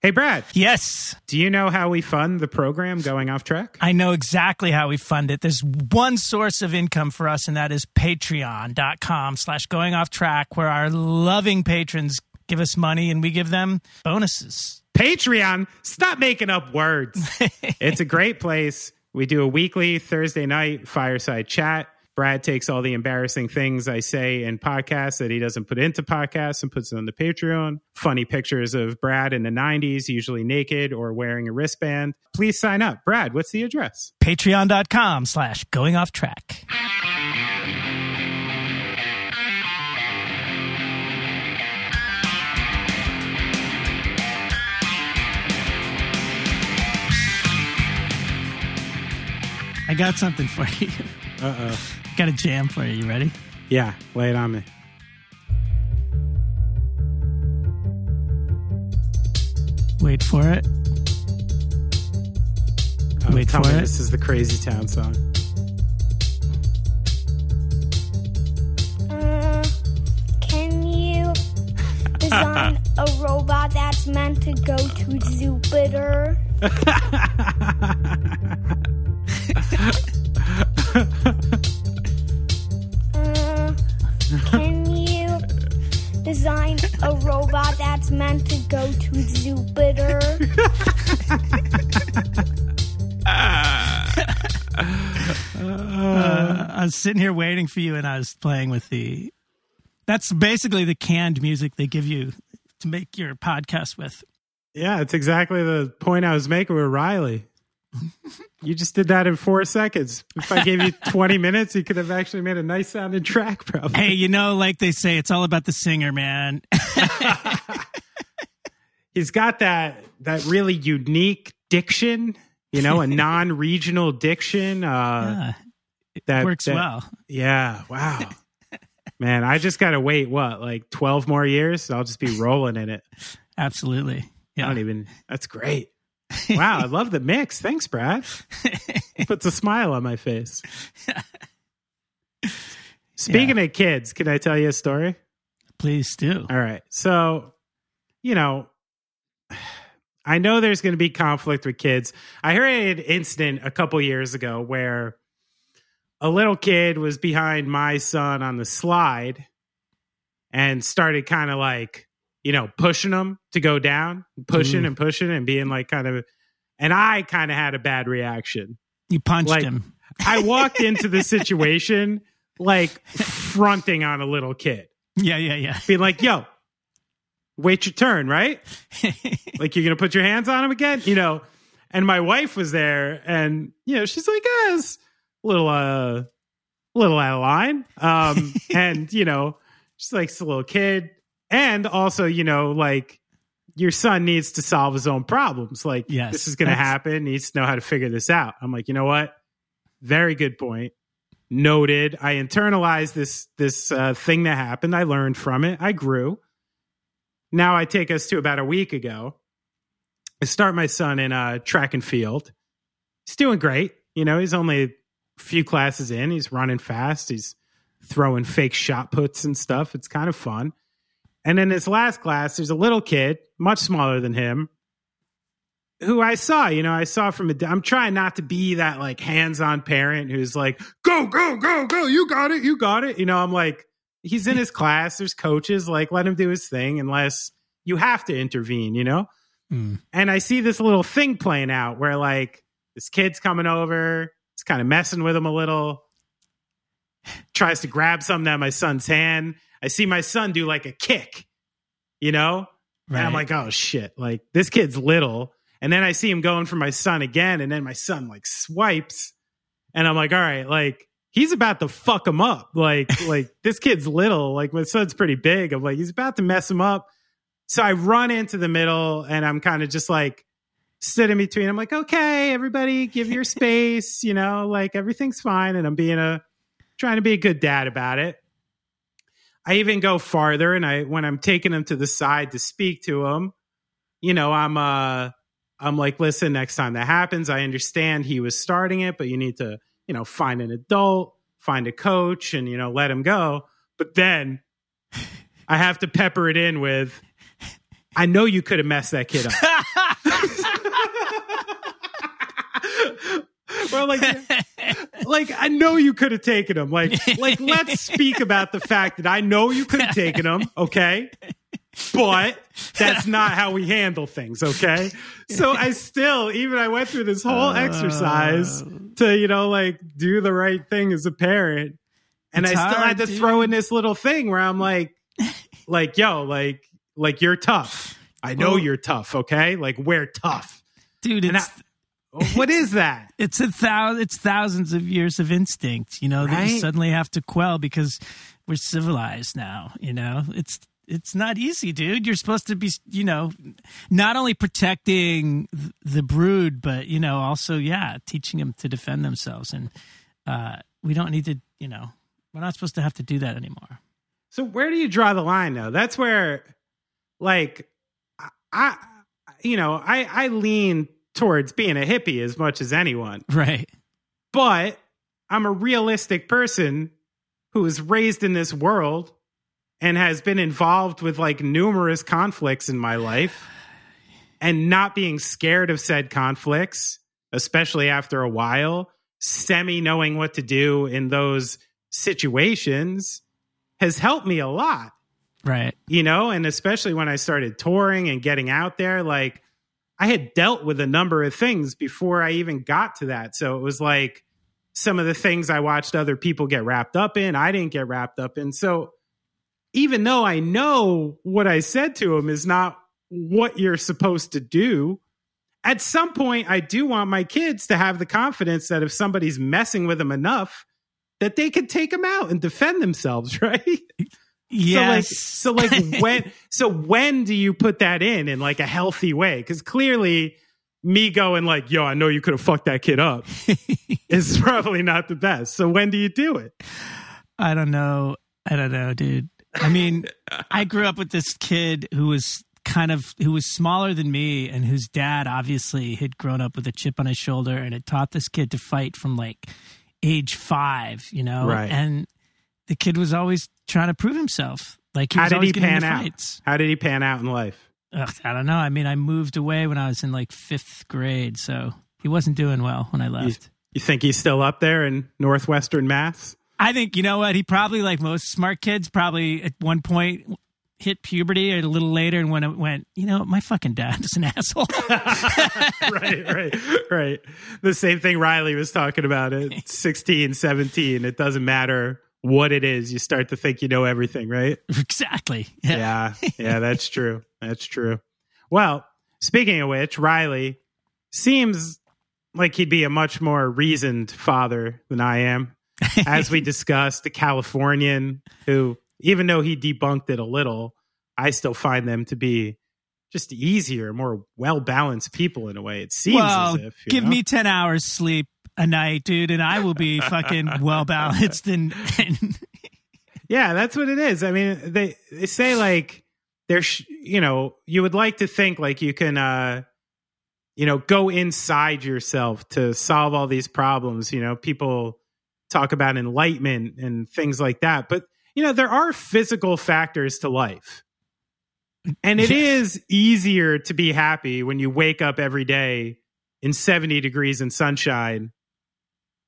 Hey, Brad, Yes, do you know how we fund the program going off track? I know exactly how we fund it. There's one source of income for us, and that is patreon.com slash going off track, where our loving patrons give us money and we give them bonuses. Patreon. Stop making up words. it's a great place. We do a weekly Thursday night fireside chat. Brad takes all the embarrassing things I say in podcasts that he doesn't put into podcasts and puts it on the Patreon. Funny pictures of Brad in the 90s, usually naked or wearing a wristband. Please sign up. Brad, what's the address? Patreon.com slash going off track. I got something for you. Uh oh. Got a jam for you. You ready? Yeah, lay it on me. Wait for it. Oh, Wait tell for me it. this is the Crazy Town song. Uh, can you design a robot that's meant to go to Jupiter? design a robot that's meant to go to Jupiter? Uh, I was sitting here waiting for you, and I was playing with the. That's basically the canned music they give you to make your podcast with. Yeah, it's exactly the point I was making with Riley. You just did that in four seconds. If I gave you 20 minutes, you could have actually made a nice sounding track, probably. Hey, you know, like they say, it's all about the singer, man. He's got that that really unique diction, you know, a non-regional diction. Uh, Yeah, that works that- well. Yeah, wow. Man, I just got to wait, what, like 12 more years? I'll just be rolling in it. Absolutely. Yeah. I don't even, that's great. Wow, I love the mix. Thanks, Brad. Puts a smile on my face. Speaking of kids, can I tell you a story? Please do. All right. So, you know, I know there's going to be conflict with kids. I heard an incident a couple years ago where a little kid was behind my son on the slide and started kind of like, you know, pushing them to go down, pushing Ooh. and pushing and being like kind of, and I kind of had a bad reaction. You punched Like- him. I walked into the situation like fronting on a little kid Yeah, yeah, yeah. being like, yo, wait your turn, right? like you're gonna put your hands on him again, you know. And my wife was there, and you know, she's like, eh, it's a little uh a little out of line. Um, and you know, she's like it's a little kid. And also, you know, like your son needs to solve his own problems. Like Yes, this is gonna that's- happen, needs to know how to figure this out. I'm like, you know what? Very good point. Noted. I internalized this this uh, thing that happened. I learned from it. I grew. Now I take us to about a week ago. I start my son in uh, track and field. He's doing great. You know, he's only a few classes in. He's running fast. He's throwing fake shot puts and stuff. It's kind of fun. And in his last class, there's a little kid, much smaller than him, who I saw, you know, I saw from a, I'm trying not to be that like hands on parent who's like, go, go, go, go, you got it, you got it. You know, I'm like, he's in his class, there's coaches, like, let him do his thing unless you have to intervene, you know? Mm. And I see this little thing playing out where like this kid's coming over, it's kind of messing with him a little, tries to grab something out of my son's hand. I see my son do like a kick, you know? And I'm like, oh shit, like this kid's little. And then I see him going for my son again, and then my son like swipes, and I'm like, all right, like he's about to fuck him up. Like, like this kid's little, like my son's pretty big. I'm like, he's about to mess him up. So I run into the middle, and I'm kind of just like stood in between. I'm like, okay, everybody, give your space, you know, like everything's fine, and I'm being a trying to be a good dad about it. I even go farther, and I when I'm taking him to the side to speak to him, you know, I'm uh I'm like, listen, next time that happens, I understand he was starting it, but you need to, you know, find an adult, find a coach, and you know, let him go. But then I have to pepper it in with, I know you could have messed that kid up. well, like, like I know you could have taken him. Like, like let's speak about the fact that I know you could have taken him. Okay, but that's not how we handle things. Okay, so I still, even I went through this whole uh, exercise to, you know, like do the right thing as a parent, and It's I still hard, had to dude. throw in this little thing where I'm like, like, yo, like, like you're tough. I know you're tough. Okay, like we're tough. dude. And It's What is that? it's a thousand. It's thousands of years of instinct. You know that you suddenly have to quell because we're civilized now. You know it's. It's not easy, dude. You're supposed to be, you know, not only protecting the brood, but you know, also, yeah, teaching them to defend themselves. And uh, we don't need to, you know, we're not supposed to have to do that anymore. So where do you draw the line though? That's where like I, I you know, I I lean towards being a hippie as much as anyone. Right. But I'm a realistic person who was raised in this world and has been involved with like numerous conflicts in my life and not being scared of said conflicts, especially after a while, semi knowing what to do in those situations has helped me a lot Right. you know, and especially when I started touring and getting out there, like I had dealt with a number of things before I even got to that. So it was like some of the things I watched other people get wrapped up in, I didn't get wrapped up in. So even though I know what I said to him is not what you're supposed to do, at some point I do want my kids to have the confidence that if somebody's messing with them enough, that they can take them out and defend themselves, right? Yes. So like, so like when so when do you put that in in like a healthy way? Because clearly, me going like, "Yo, I know you could have fucked that kid up," is probably not the best. So when do you do it? I don't know. I don't know, dude. I mean, I grew up with this kid who was kind of who was smaller than me and whose dad obviously had grown up with a chip on his shoulder and had taught this kid to fight from like age 5, you know. Right. And the kid was always trying to prove himself. Like he How was did he pan out? fights. How did he pan out in life? Ugh, I don't know. I mean, I moved away when I was in like 5th grade, so he wasn't doing well when I left. You think he's still up there in northwestern Mass? I think you know what he probably like most smart kids probably at one point hit puberty a little later and when it went you know my fucking dad is an asshole right, right, right. The same thing Riley was talking about at 16, 17. It doesn't matter what it is. You start to think you know everything, right? exactly Yeah, yeah, that's true. That's true. Well, speaking of which, Riley seems like he'd be a much more reasoned father than I am. As we discussed, the Californian who, even though he debunked it a little, I still find them to be just easier, more well balanced people in a way. It seems well as if. give know? me 10 hours sleep a night dude and i will be fucking well balanced and, and Yeah, that's what it is. I mean, they they say like there's you know, you would like to think like you can uh you know, go inside yourself to solve all these problems, you know, people talk about enlightenment and things like that, but you know, there are physical factors to life. And it Yes. is easier to be happy when you wake up every day in 70 degrees and sunshine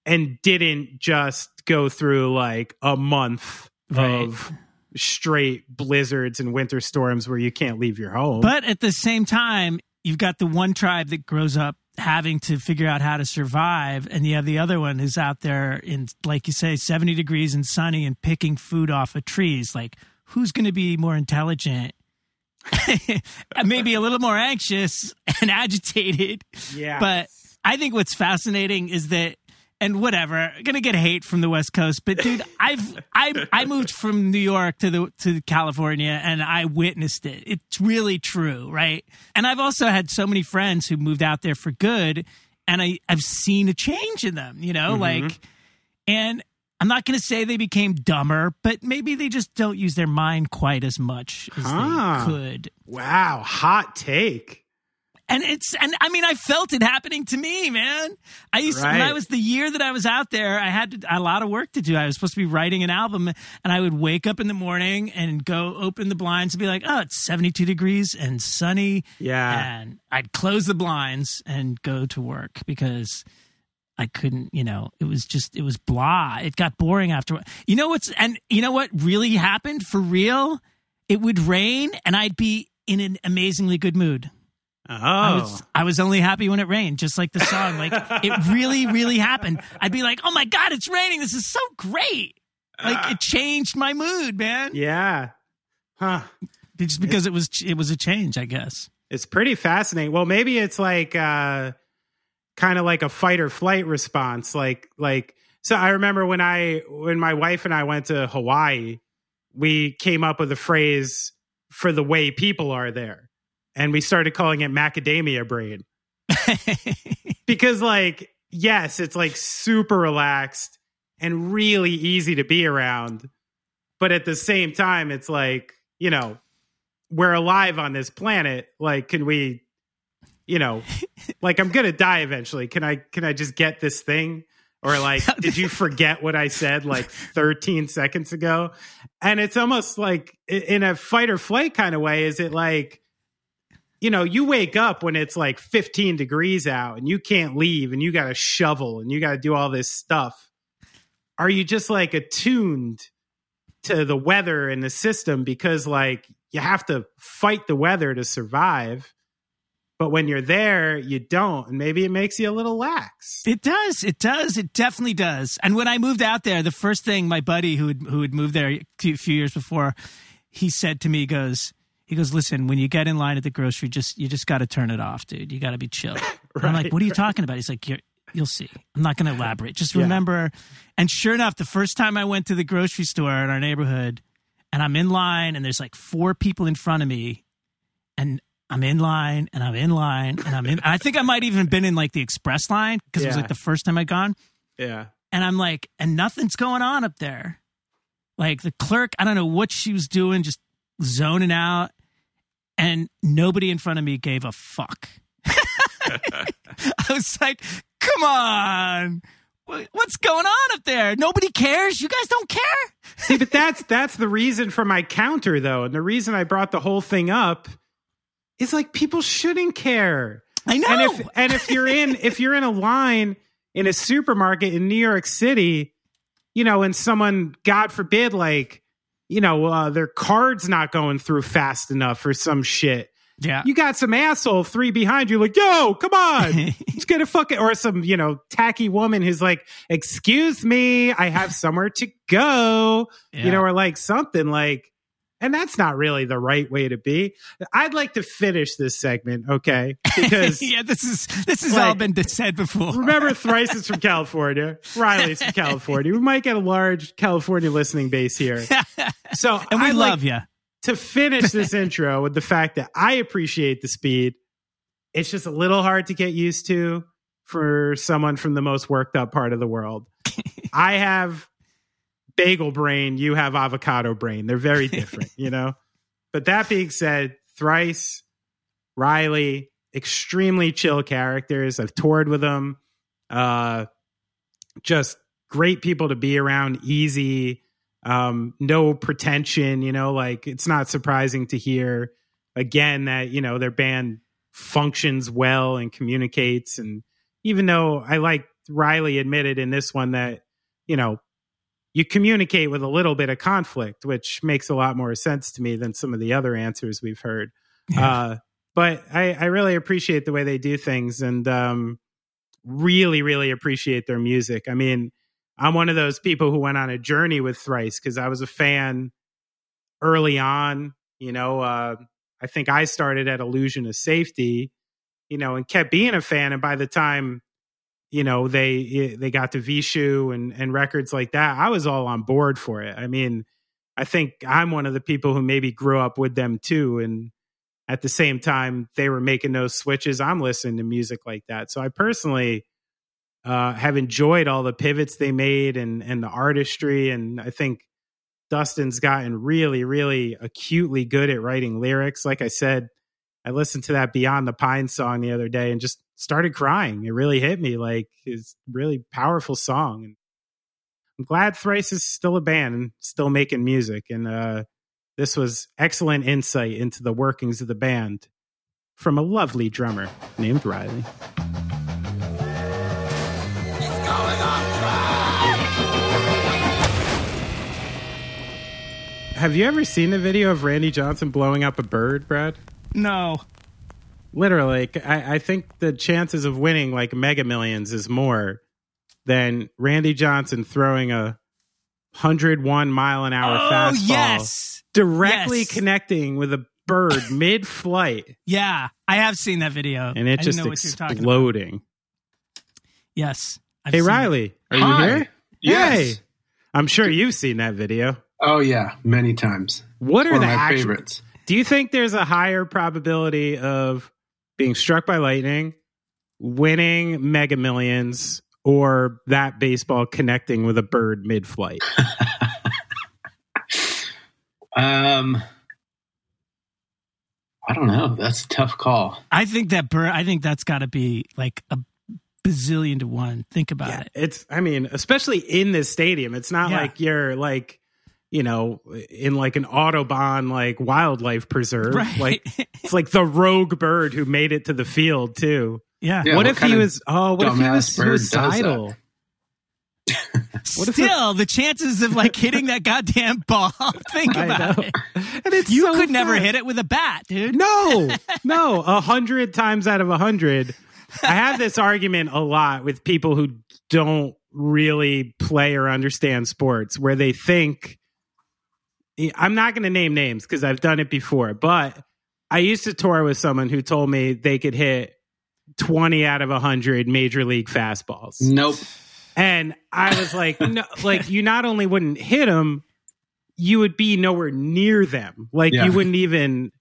and didn't just go through like a month Right. of straight blizzards and winter storms where you can't leave your home. But at the same time, you've got the one tribe that grows up having to figure out how to survive, and you have the other one who's out there in, like you say, 70 degrees and sunny and picking food off of trees. Like, who's going to be more intelligent? Maybe a little more anxious and agitated. yeah. But I think what's fascinating is that, and whatever, gonna get hate from the West Coast, but dude, I've I I moved from New York to the to California, and I witnessed it. It's really true, right? And I've also had so many friends who moved out there for good, and I I've seen a change in them, you know, mm-hmm. like, and. I'm not to say they became dumber, but maybe they just don't use their mind quite as much as Huh. they could. wow, hot take. And it's and I mean I felt it happening to me, man. I used when I was the year that I was out there, I had to, a lot of work to do. I was supposed to be writing an album, and I would wake up in the morning and go open the blinds and be like, "Oh, it's seventy two degrees and sunny," Yeah. and I'd close the blinds and go to work because I couldn't, you know, it was just, it was blah. It got boring after. You know what's, and you know what really happened for real? It would rain and I'd be in an amazingly good mood. Oh, I was I was only happy when it rained, just like the song. Like it really, really happened. I'd be like, "Oh my god, it's raining! This is so great!" Like it changed my mood, man. yeah. Huh. Just because it was it was a change, I guess. It's pretty fascinating. Well, maybe it's like uh kind of like a fight or flight response. Like like so I remember when I when my wife and I went to Hawaii, we came up with a phrase for the way people are there. And we started calling it macadamia brain. because like yes, it's like super relaxed and really easy to be around. But at the same time, it's like, you know, we're alive on this planet. Like, can we, you know, like I'm gonna die eventually. Can I can I just get this thing? Or like, did you forget what I said like 13 seconds ago? And it's almost like in a fight or flight kind of way, is it like, you know, you wake up when it's like 15 degrees out and you can't leave and you got to shovel and you got to do all this stuff. Are you just like attuned to the weather and the system because like you have to fight the weather to survive? But when you're there, you don't. And maybe it makes you a little lax. It does. It does. It definitely does. And when I moved out there, the first thing my buddy who had, who had moved there a few years before, he said to me, goes, he goes, listen, when you get in line at the grocery, just you just got to turn it off, dude. You got to be chill. And I'm like, what are you talking about? He's like, You're, you'll see. I'm not going to elaborate. Just Yeah. remember. And sure enough, the first time I went to the grocery store in our neighborhood, and I'm in line, and there's like four people in front of me, and I'm in line, and I'm in line, and I'm in. and I think I might even been in like the express line because it was like the first time I'd gone Yeah. and I'm like, and nothing's going on up there. Like the clerk, I don't know what she was doing, just zoning out, and nobody in front of me gave a fuck. I was like, come on. What's going on up there? Nobody cares. You guys don't care. See, but that's that's the reason for my counter though. And the reason I brought the whole thing up is like people shouldn't care. I know. And if and if you're in if you're in a line in a supermarket in New York City, you know, and someone, God forbid, like, you know, uh, their card's not going through fast enough or some shit. yeah. You got some asshole three behind you, like, yo, come on, let's get a fucking, or some, you know, tacky woman who's like, excuse me, I have somewhere to go, you know, or like something like, and that's not really the right way to be. I'd like to finish this segment, okay? Because yeah, this is this has all been said before. remember, Thrice is from California, Riley's from California. We might get a large California listening base here. So, and we I'd like love you. to finish this intro with the fact that I appreciate the speed. It's just a little hard to get used to for someone from the most worked up part of the world. I have bagel brain, you have avocado brain. They're very different, you know? But that being said, Thrice, Riley, extremely chill characters. I've toured with them. Uh, just great people to be around, easy um no pretension you know like it's not surprising to hear again that you know their band functions well and communicates and even though i like riley admitted in this one that you know you communicate with a little bit of conflict which makes a lot more sense to me than some of the other answers we've heard uh but i i really appreciate the way they do things and um really really appreciate their music i mean I'm one of those people who went on a journey with Thrice because I was a fan early on. You know, uh, I think I started at Illusion of Safety, you know, and kept being a fan. And by the time, you know, they they got to Vheissu and and records like that, I was all on board for it. I mean, I think I'm one of the people who maybe grew up with them too, and at the same time they were making those switches. I'm listening to music like that, so I personally uh, have enjoyed all the pivots they made and and the artistry. And I think Dustin's gotten really, really acutely good at writing lyrics. Like I said, I listened to that Beyond the Pine song the other day and just started crying. It really hit me. Like it's really powerful song. And I'm glad Thrice is still a band and still making music. And uh, this was excellent insight into the workings of the band from a lovely drummer named Riley. Have you ever seen the video of Randy Johnson blowing up a bird, Brad? No. Literally, I, I think the chances of winning like Mega Millions is more than Randy Johnson throwing a hundred one mile an hour Oh, fastball yes. directly Yes. connecting with a bird mid flight, Yeah, I have seen that video. and it didn't just know what you're talking about. exploding. Yes. I've Hey seen it. Riley, are you Hi. here? Yes. Hey, I'm sure you've seen that video. Oh yeah, many times. What are One the of my actual? favorites. Do you think there's a higher probability of being struck by lightning, winning Mega Millions, or that baseball connecting with a bird mid-flight? Um, I don't know. That's a tough call. I think that bird. I think that's got to be like a bazillion to one. Think about Yeah, it. it's. I mean, especially in this stadium, it's not Yeah. like you're like. You know, in like an Autobahn, like wildlife preserve, Right. like it's like the rogue bird who made it to the field too. yeah. Yeah, what, what if he was? Oh, what if he was dumbass bird does that? suicidal? What if Still, the chances of like hitting that goddamn ball. Think about it. And it's You so could never hit it with a bat, dude. No, no, a hundred times out of a hundred. I have this argument a lot with people who don't really play or understand sports, where they think I'm not going to name names because I've done it before, but I used to tour with someone who told me they could hit 20 out of 100 major league fastballs. Nope. And I was like, no, like you not only wouldn't hit them, you would be nowhere near them. Like Yeah. you wouldn't even.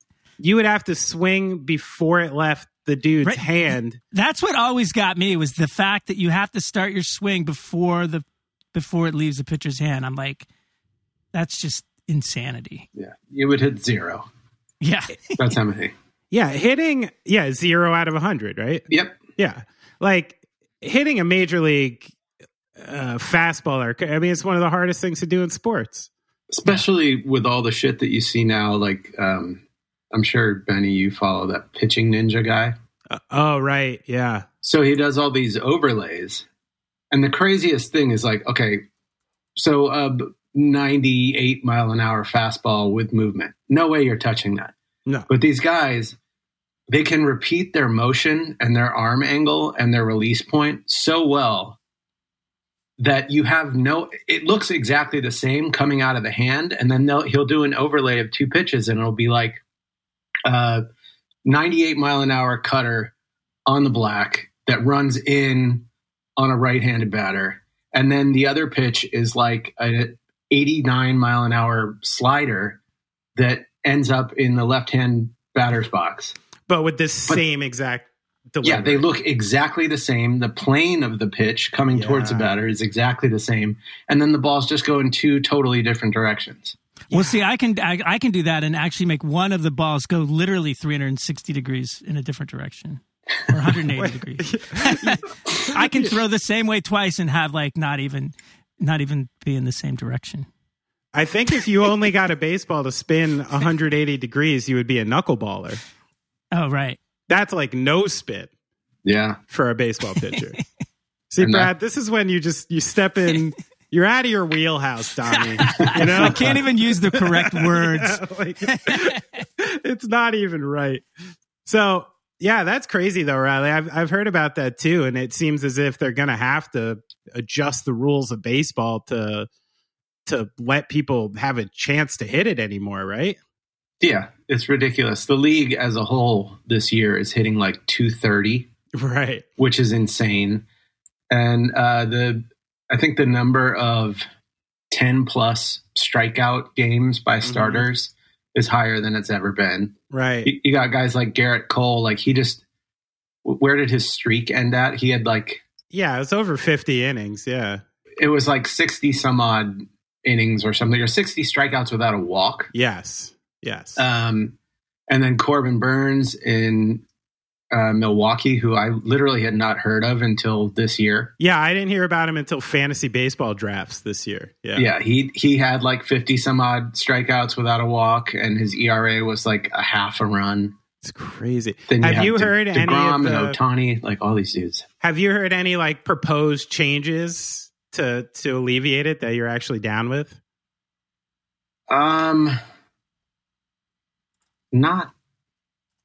You would have to swing before it left the dude's Right. hand. That's what always got me was the fact that you have to start your swing before the before it leaves the pitcher's hand. I'm like, that's just insanity. Yeah, you would hit zero. Yeah. That's how many. Yeah, hitting. Yeah, zero out of a hundred. Right. Yep. Yeah, like hitting a major league uh, fastball. Or, I mean, it's one of the hardest things to do in sports. Especially with all the shit that you see now. Like, um, I'm sure Benny, you follow that pitching ninja guy. Uh, oh, right. Yeah. So he does all these overlays. And the craziest thing is like, okay, so a 98 mile an hour fastball with movement. No way you're touching that. No. But these guys, they can repeat their motion and their arm angle and their release point so well that you have no it looks exactly the same coming out of the hand and then they'll, he'll do an overlay of two pitches and it'll be like uh 98 mile an hour cutter on the black that runs in on a right-handed batter and then the other pitch is like a 89 mile an hour slider that ends up in the left-hand batter's box But with this But- same exact. Delivery. yeah, they look exactly the same. The plane of the pitch coming towards the batter is exactly the same, and then the balls just go in two totally different directions. Well, see, I can I, I can do that and actually make one of the balls go literally 360 degrees in a different direction or 180 degrees. I can throw the same way twice and have like not even not even be in the same direction. I think if you only got a baseball to spin 180 degrees, you would be a knuckleballer. Oh, right. That's like no spit. Yeah, for a baseball pitcher. See, And Brad, this is when you just you step in. You're out of your wheelhouse, Donnie. You know, I can't even use the correct words. Like, it's not even right. So yeah, that's crazy though, Riley. I've I've heard about that too, and it seems as if they're gonna have to adjust the rules of baseball to to let people have a chance to hit it anymore, right? yeah, it's ridiculous. The league as a whole this year is hitting like 230, Right. which is insane, and uh, the I think the number of 10 plus strikeout games by starters is higher than it's ever been. Right. You, you got guys like Gerrit Cole, like he just where did his streak end at? He had like Yeah, it's over 50 innings. Yeah. it was like 60 some odd innings or something or 60 strikeouts without a walk Yes. Yes. um, and then Corbin Burnes in uh, milwaukee who i literally had not heard of until this year yeah, I didn't hear about him until fantasy baseball drafts this year. Yeah. yeah, he he had like 50 some odd strikeouts without a walk and his era was like a half a run It's crazy. Then have you De- heard any of the, and Ohtani, like all these dudes. Have you heard any like proposed changes to to alleviate it that you're actually down with? Um, not,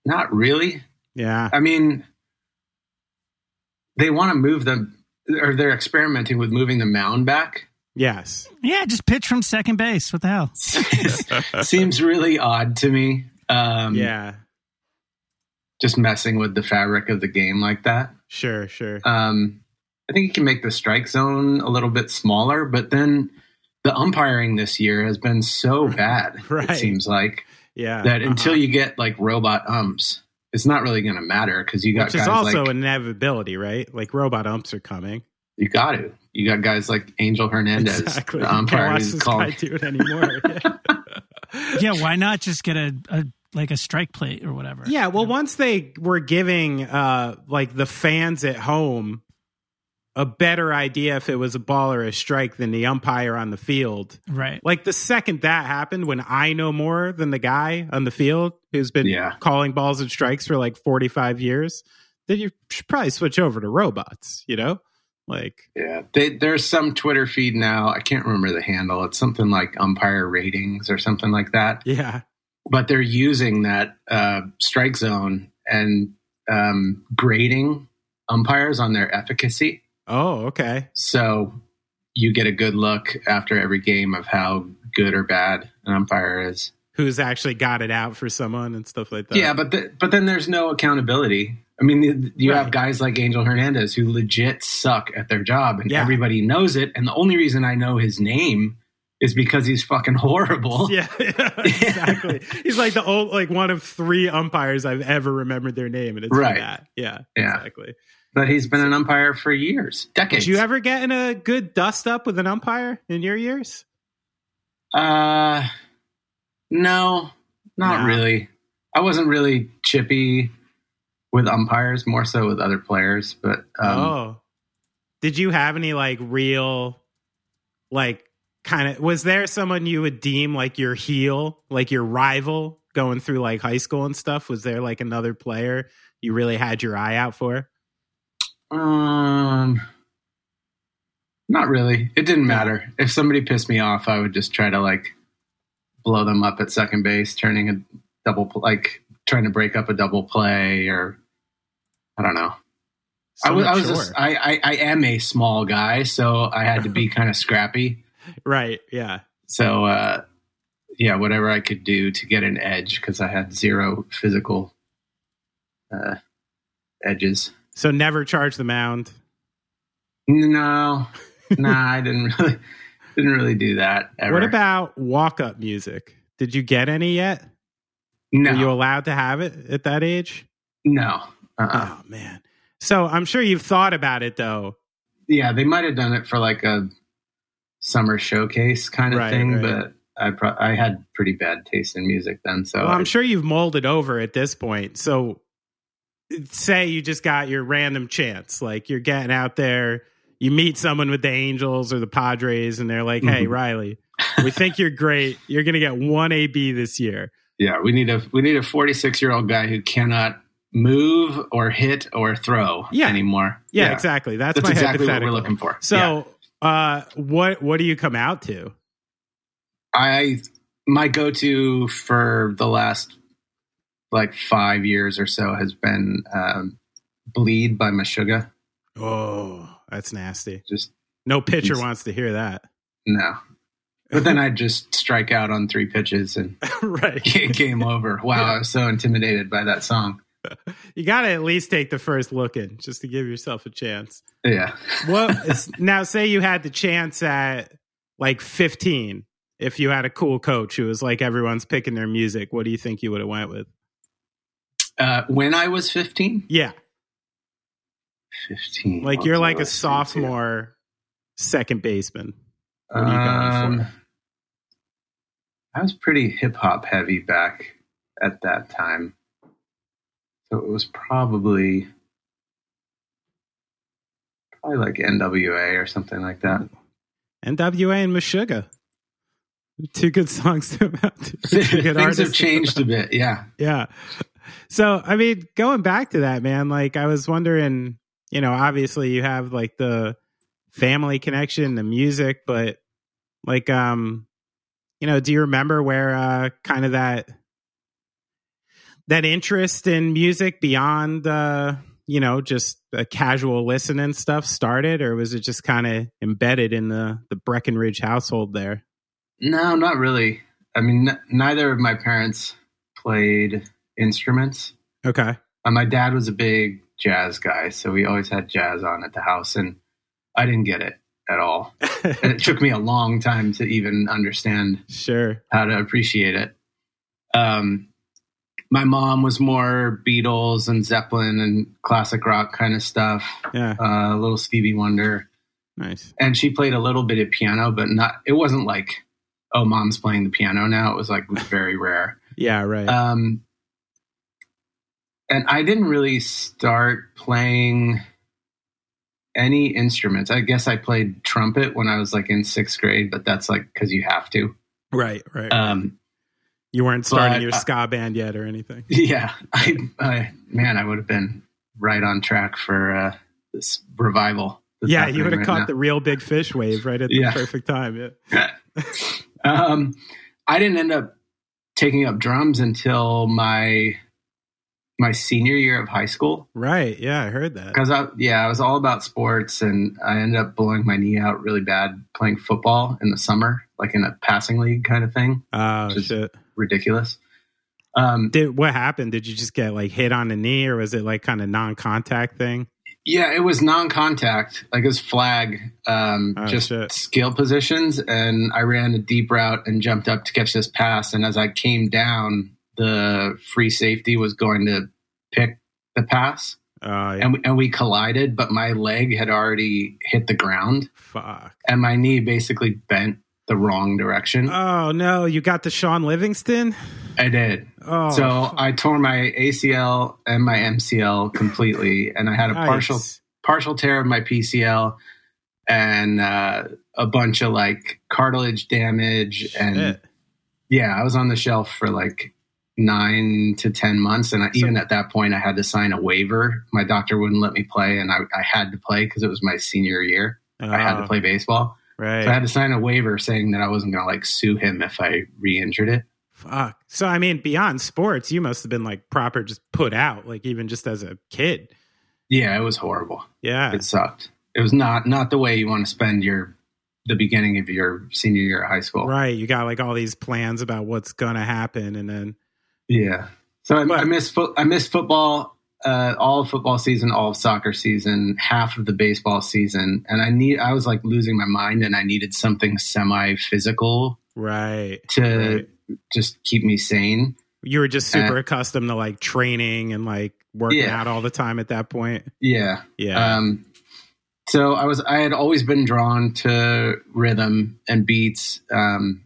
not really. Yeah. I mean, they want to move them, or they're experimenting with moving the mound back. Yes. Yeah, just pitch from second base. What the hell? Seems really odd to me. Um, yeah. just messing with the fabric of the game like that. Sure. Sure. Um, I think you can make the strike zone a little bit smaller, but then the umpiring this year has been so bad. Right. It seems like yeah. that uh-huh. until you get like robot umps, it's not really going to matter because you got which guys is also like inevitability, right? Like robot umps are coming. you got to. You got guys like Angel Hernandez, Exactly. the umpire Can't watch this calling. guy do it anymore. Yeah, why not just get a, a like a strike plate or whatever? Yeah, well, once they were giving uh like the fans at home a better idea if it was a ball or a strike than the umpire on the field. Right. Like the second that happened, when I know more than the guy on the field who's been Yeah. calling balls and strikes for like forty five years, then you should probably switch over to robots. You know, like Yeah, they, there's some Twitter feed now. I can't remember the handle. It's something like umpire ratings or something like that. yeah, But they're using that uh, strike zone and um, grading umpires on their efficacy. Oh okay, So you get a good look after every game of how good or bad an umpire is. who's actually got it out for someone and stuff like that. Yeah, but the, but then there's no accountability. I mean, you have guys like Angel Hernandez who legit suck at their job, and Yeah. everybody knows it. And the only reason I know his name is because he's fucking horrible. Yeah, exactly. He's like the old, like one of three umpires I've ever remembered their name, and it's Right. that. Yeah, Yeah. exactly. But he's been an umpire for years, decades. Did you ever get in a good dust up with an umpire in your years? Uh, no, not No. really. I wasn't really chippy with umpires, more so with other players. But um, oh, did you have any like real, like kind of? Was there someone you would deem like your heel, like your rival, going through like high school and stuff? Was there like another player you really had your eye out for? Um, not really. It didn't matter. If somebody pissed me off, I would just try to like blow them up at second base, turning a double, like trying to break up a double play, or I don't know. I was, I was, just, sure. I, I, I am a small guy, so I had to be kind of scrappy. right. Yeah. So, uh, yeah, whatever I could do to get an edge because I had zero physical uh, edges. So never charge the mound. No, nah, I didn't really, didn't really do that. Ever. What about walk up music? Did you get any yet? no? Were you allowed to have it at that age? no. Uh-uh. Oh man. So I'm sure you've thought about it though. Yeah, they might have done it for like a summer showcase kind of Right, thing, right. but I pro- I had pretty bad taste in music then. So well, I'm I- sure you've molded over at this point. So say you just got your random chance, like you're getting out there, you meet someone with the Angels or the Padres, and they're like, "Hey, Mhm. Riley, we think you're great. You're going to get one AB this year." yeah, we need a we need a 46 year old guy who cannot move or hit or throw Yeah. anymore. Yeah, exactly. That's, That's my exactly what we're looking for. So, uh, what what do you come out to? I my go to for the last like five years or so has been um, "Bleed" by Meshuggah. Oh, that's nasty. Just No pitcher wants to hear that. no. But then I'd just strike out on three pitches and right. game over. Wow, I was so intimidated by that song. You got to at least take the first look in just to give yourself a chance. Yeah. well, now? Say you had the chance at like 15. If you had a cool coach who was like everyone's picking their music, what do you think you would have went with? Uh, when I was 15, Yeah, 15. like you're like a sophomore second baseman. What are you going Um, I was pretty hip hop heavy back at that time. So it was probably probably like NWA or something like that. NWA and Meshuggah. Two good songs to about. Two good Things have changed a bit, yeah. Yeah. So, I mean, going back to that, man, like I was wondering, you know, obviously you have like the family connection, the music, but like, um, you know, do you remember where uh kind of that that interest in music beyond uh you know just a casual listen and stuff started or was it just kind of embedded in the the breckenridge household there No, not really. I mean, n- neither of my parents played instruments. okay Uh, my dad was a big jazz guy, so we always had jazz on at the house, and I didn't get it at all. and it took me a long time to even understand sure how to appreciate it. Um, my mom was more Beatles and Zeppelin and classic rock kind of stuff, yeah uh, a little Stevie Wonder, nice and she played a little bit of piano, but not. It wasn't like, oh, mom's playing the piano now. It was like very rare. yeah right Um, and I didn't really start playing any instruments. I guess I played trumpet when I was like in sixth grade, but that's like because you have to. right right Um, you weren't starting but, your uh, ska band yet or anything yeah, I, I man, I would have been right on track for uh, this revival. yeah you would have right caught now. the Reel Big Fish wave right at the Yeah. perfect time yeah um, I didn't end up taking up drums until my my senior year of high school. right. Yeah i heard that. Because I yeah I was all about sports and I ended up blowing my knee out really bad playing football in the summer like in a passing league kind of thing oh shit. ridiculous. Um did what happened? Did you just get like hit on the knee or was it like kind of non-contact thing? Yeah it was non-contact. Like it was flag um Oh, just shit. skill positions and I ran a deep route and jumped up to catch this pass and as I came down the free safety was going to pick the pass oh yeah. and we, and we collided but my leg had already hit the ground fuck and my knee basically bent the wrong direction. Oh no, you got the Shaun Livingston? I did. Oh, so fuck. I tore my ACL and my MCL completely, and I had a Nice. partial partial tear of my PCL and uh, a bunch of like cartilage damage. And Shit. yeah, I was on the shelf for like nine to ten months, and I, even at that point, I had to sign a waiver. My doctor wouldn't let me play, and I, I had to play because it was my senior year. I had to Oh, play baseball. Right. So I had to sign a waiver saying that I wasn't going to like sue him if I re-injured it. Fuck. So I mean, beyond sports, you must have been like proper, just put out, like even just as a kid. Yeah, it was horrible. Yeah. It sucked. It was not not the way you want to spend your the beginning of your senior year of high school. Right. You got like all these plans about what's gonna happen, and then Yeah. So I, I missed foot. I missed football. Uh, all of football season, all of soccer season, half of the baseball season, and I need. I was like losing my mind, and I needed something semi physical right. to Right. just keep me sane. You were just super Uh, accustomed to like training and like working Yeah. out all the time at that point. Yeah. Yeah. Um, so I was I had always been drawn to rhythm and beats, um,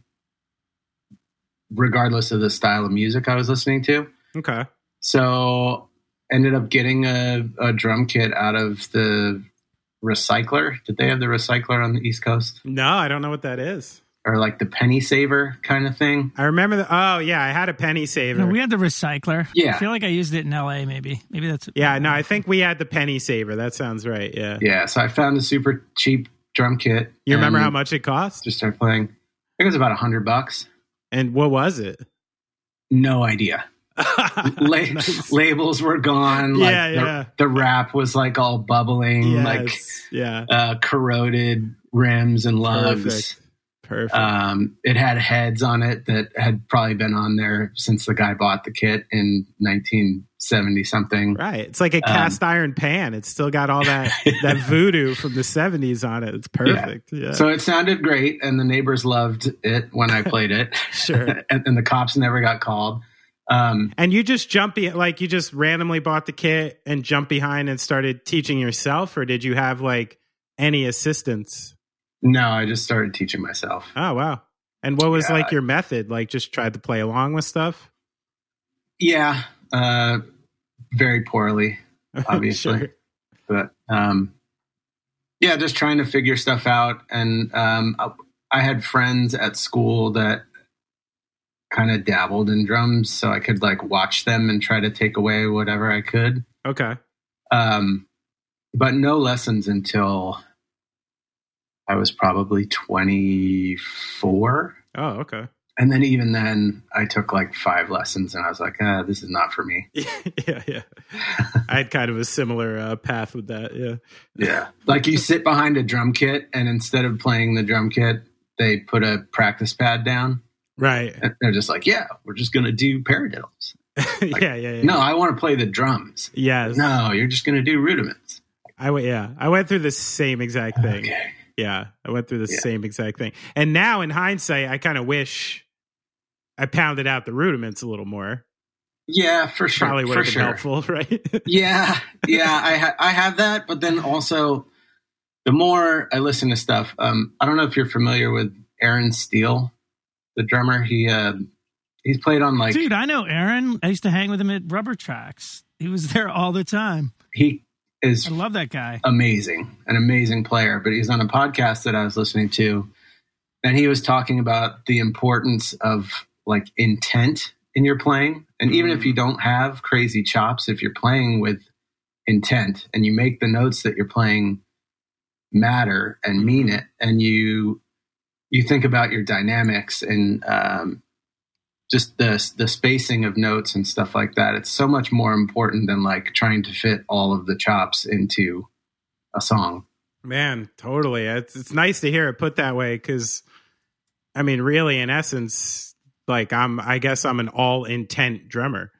regardless of the style of music I was listening to. okay. So ended up getting a, a drum kit out of the recycler. Did they have the recycler on the East Coast? No, I don't know what that is. Or like the penny saver kind of thing? I remember the. Oh yeah, I had a penny saver. No, we had the recycler. Yeah. I feel like I used it in LA. Maybe. Maybe that's. yeah. No, I think we had the penny saver. That sounds right. Yeah. Yeah. So I found a super cheap drum kit. You remember how much it cost? Just started playing. I think it was about a hundred bucks. And what was it? No idea. La- Nice. labels were gone. Like Yeah, the, yeah. the wrap was like all bubbling, like yeah. uh, corroded rims and lugs. Perfect. Perfect. Um, it had heads on it that had probably been on there since the guy bought the kit in 1970 something. right. It's like a um, cast iron pan. It's still got all that that voodoo from the seventies on it. It's perfect. Yeah. So it sounded great, and the neighbors loved it when I played it. Sure. and, and the cops never got called. Um, and you just jump be- like you just randomly bought the kit and jumped behind and started teaching yourself, or did you have like any assistance? No, I just started teaching myself. Oh wow. And what was Yeah. like your method? Like just tried to play along with stuff? Yeah, uh, very poorly. Obviously. Sure. but um, yeah, just trying to figure stuff out. And um, I, I had friends at school that kind of dabbled in drums so I could like watch them and try to take away whatever I could. Okay. Um, but no lessons until I was probably 24. Oh, okay. And then even then, I took like five lessons, and I was like, ah, "This is not for me." yeah, yeah. I had kind of a similar uh, path with that. Yeah, yeah. Like you sit behind a drum kit, and instead of playing the drum kit, they put a practice pad down. Right. And they're just like, "Yeah, we're just gonna do paradiddles." Like, yeah, yeah, yeah. No, I want to play the drums. Yes. No, you're just gonna do rudiments. I went. Yeah, I went through the same exact thing. Okay. Yeah, I went through the Yeah. same exact thing. And now, in hindsight, I kind of wish I pounded out the rudiments a little more. Yeah, for sure. Probably would have been sure. helpful, right? Yeah, yeah, I ha- I have that, but then also the more I listen to stuff, um, I don't know if you're familiar with Aaron Steele, the drummer. He uh, he's played on like Dude, I know Aaron. I used to hang with him at Rubber Tracks. He was there all the time. he is I love that guy. amazing, an amazing player. But he's on a podcast that I was listening to, and he was talking about the importance of like intent in your playing. And even if you don't have crazy chops, if you're playing with intent and you make the notes that you're playing matter and mean it, and you you think about your dynamics and um, just the the spacing of notes and stuff like that. It's so much more important than like trying to fit all of the chops into a song. Man, totally. It's it's nice to hear it put that way because, I mean, really, in essence, like I'm, I guess I'm an all intent drummer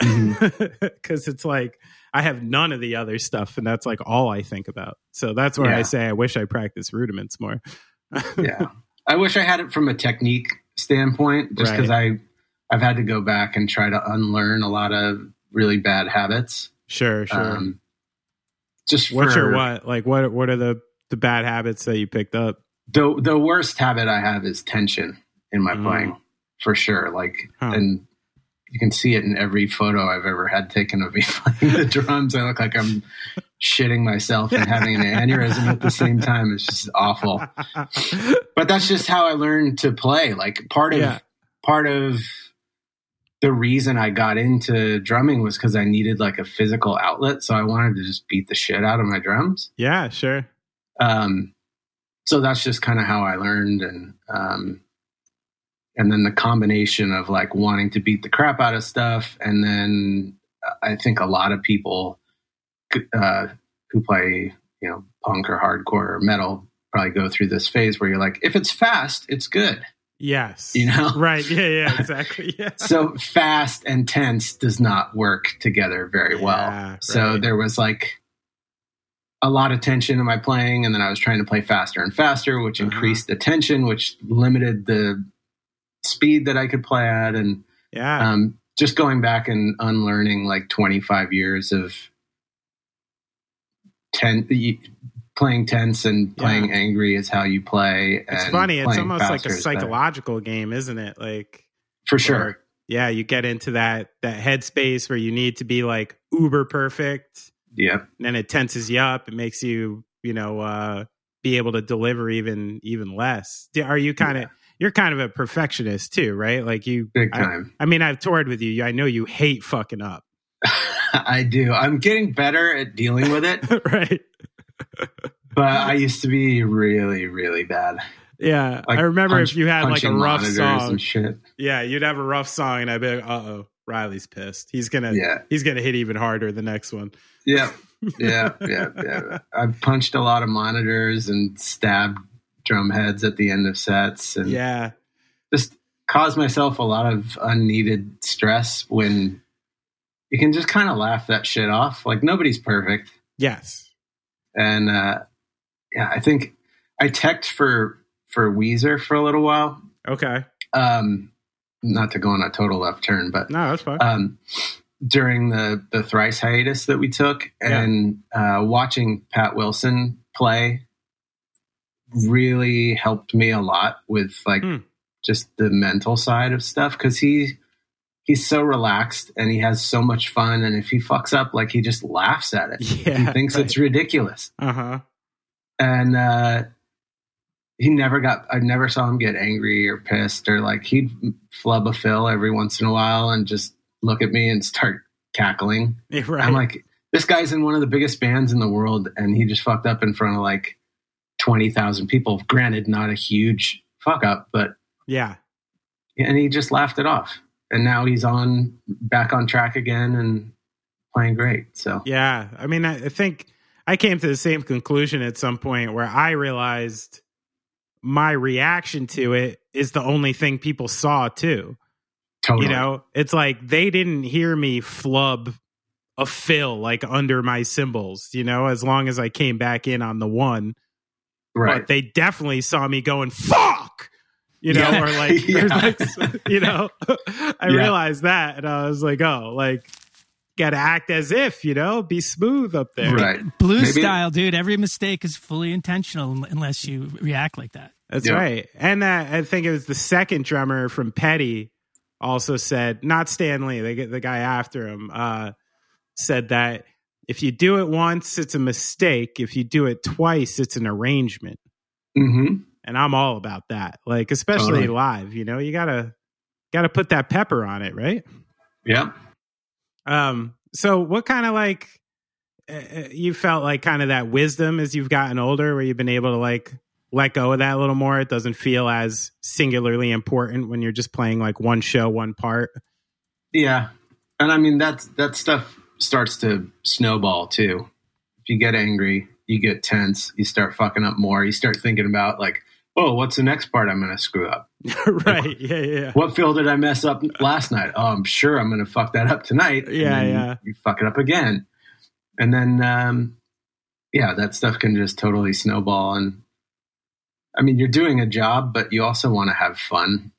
mm-hmm. because it's like I have none of the other stuff, and that's like all I think about. So that's where I say I wish I practice rudiments more. yeah, I wish I had it from a technique standpoint, just because I I've had to go back and try to unlearn a lot of really bad habits. Sure, sure. Um, just What's for your what? Like what? What are the the bad habits that you picked up? the the worst habit I have is tension in my Mm. playing, for sure. Like, Huh. and you can see it in every photo I've ever had taken of me playing the drums. I look like I'm shitting myself and having an aneurysm at the same time. It's just awful. But that's just how I learned to play. Like part of Yeah. part of the reason I got into drumming was because I needed like a physical outlet. So I wanted to just beat the shit out of my drums. yeah, sure. Um, so that's just kind of how I learned, and um, and then the combination of like wanting to beat the crap out of stuff, and then uh, I think a lot of people uh, who play you know punk or hardcore or metal probably go through this phase where you're like, if it's fast, it's good, Yes. you know. Right. Yeah. Yeah. Exactly. Yeah. so fast and tense does not work together very well. Yeah, So there was like a lot of tension in my playing, and then I was trying to play faster and faster, which Uh-huh. increased the tension, which limited the speed that I could play at, and Yeah. um, just going back and unlearning like 25 years of ten playing tense and playing angry is how you play. it's funny. It's almost like a is better. psychological game, isn't it? Like for sure. yeah, you get into that that headspace where you need to be like uber perfect, Yep. and then it tenses you up. It makes you, you know, uh, be able to deliver even even less. Are you kind of Yeah. you're kind of a perfectionist too, right? Like you, Big I, time. I mean, I've toured with you. I know you hate fucking up, I do. I'm getting better at dealing with it, right? But I used to be really, really bad. Yeah, Like I remember punch- if you had like a rough song. Yeah, you'd have a rough song, and I'd be like, "Uh oh, Riley's pissed. He's gonna, Yeah. he's gonna hit even harder the next one." Yeah, yeah, yeah, yeah. I've punched a lot of monitors and stabbed drum heads at the end of sets, and Yeah, just caused myself a lot of unneeded stress when you can just kind of laugh that shit off. Like nobody's perfect, yes, and uh, yeah, I think I teched for for Weezer for a little while. okay. Um, not to go on a total left turn, but No, that's fine. um, during the the thrice hiatus that we took, Yeah. and uh, watching Pat Wilson play really helped me a lot with like Hmm. just the mental side of stuff because he he's so relaxed and he has so much fun, and if he fucks up, like he just laughs at it. yeah, he thinks it's ridiculous, uh huh. and uh, he never got. I never saw him get angry or pissed or like he'd flub a fill every once in a while and just look at me and start cackling. right. I'm like, this guy's in one of the biggest bands in the world, and he just fucked up in front of like twenty thousand people. Granted, not a huge fuck up, but yeah. and he just laughed it off. And now he's on back on track again and playing great. So Yeah. I mean, I think I came to the same conclusion at some point where I realized my reaction to it is the only thing people saw too. totally, You know, it's like they didn't hear me flub a fill like under my cymbals, you know, as long as I came back in on the one. right? But they definitely saw me going, fuck. You know, Yeah. or like, Yeah. or like, you know, I Yeah. realized that and I was like, oh, like, got to act as if, you know, be smooth up there. right. Blues Maybe- style, dude. Every mistake is fully intentional unless you react like that. That's Yeah. right. And uh, I think it was the second drummer from Petty also said, not Stan Lynch, the, the guy after him, uh, said that if you do it once, it's a mistake. If you do it twice, it's an arrangement. hmm And I'm all about that. Like, especially Totally. live, you know, you gotta, gotta put that pepper on it, right? Yeah. Um, so what kind of like, uh, you felt like kind of that wisdom as you've gotten older where you've been able to like let go of that a little more it doesn't feel as singularly important when you're just playing like one show one part Yeah. And I mean that's that stuff starts to snowball too. If you get angry, you get tense, you start fucking up more, you start thinking about like, oh, what's the next part I'm gonna screw up? right yeah yeah yeah. What fill did I mess up last night? Oh, I'm sure I'm gonna fuck that up tonight. And Yeah, then yeah. You fuck it up again. And then um yeah, that stuff can just totally snowball and I mean you're doing a job, but you also want to have fun.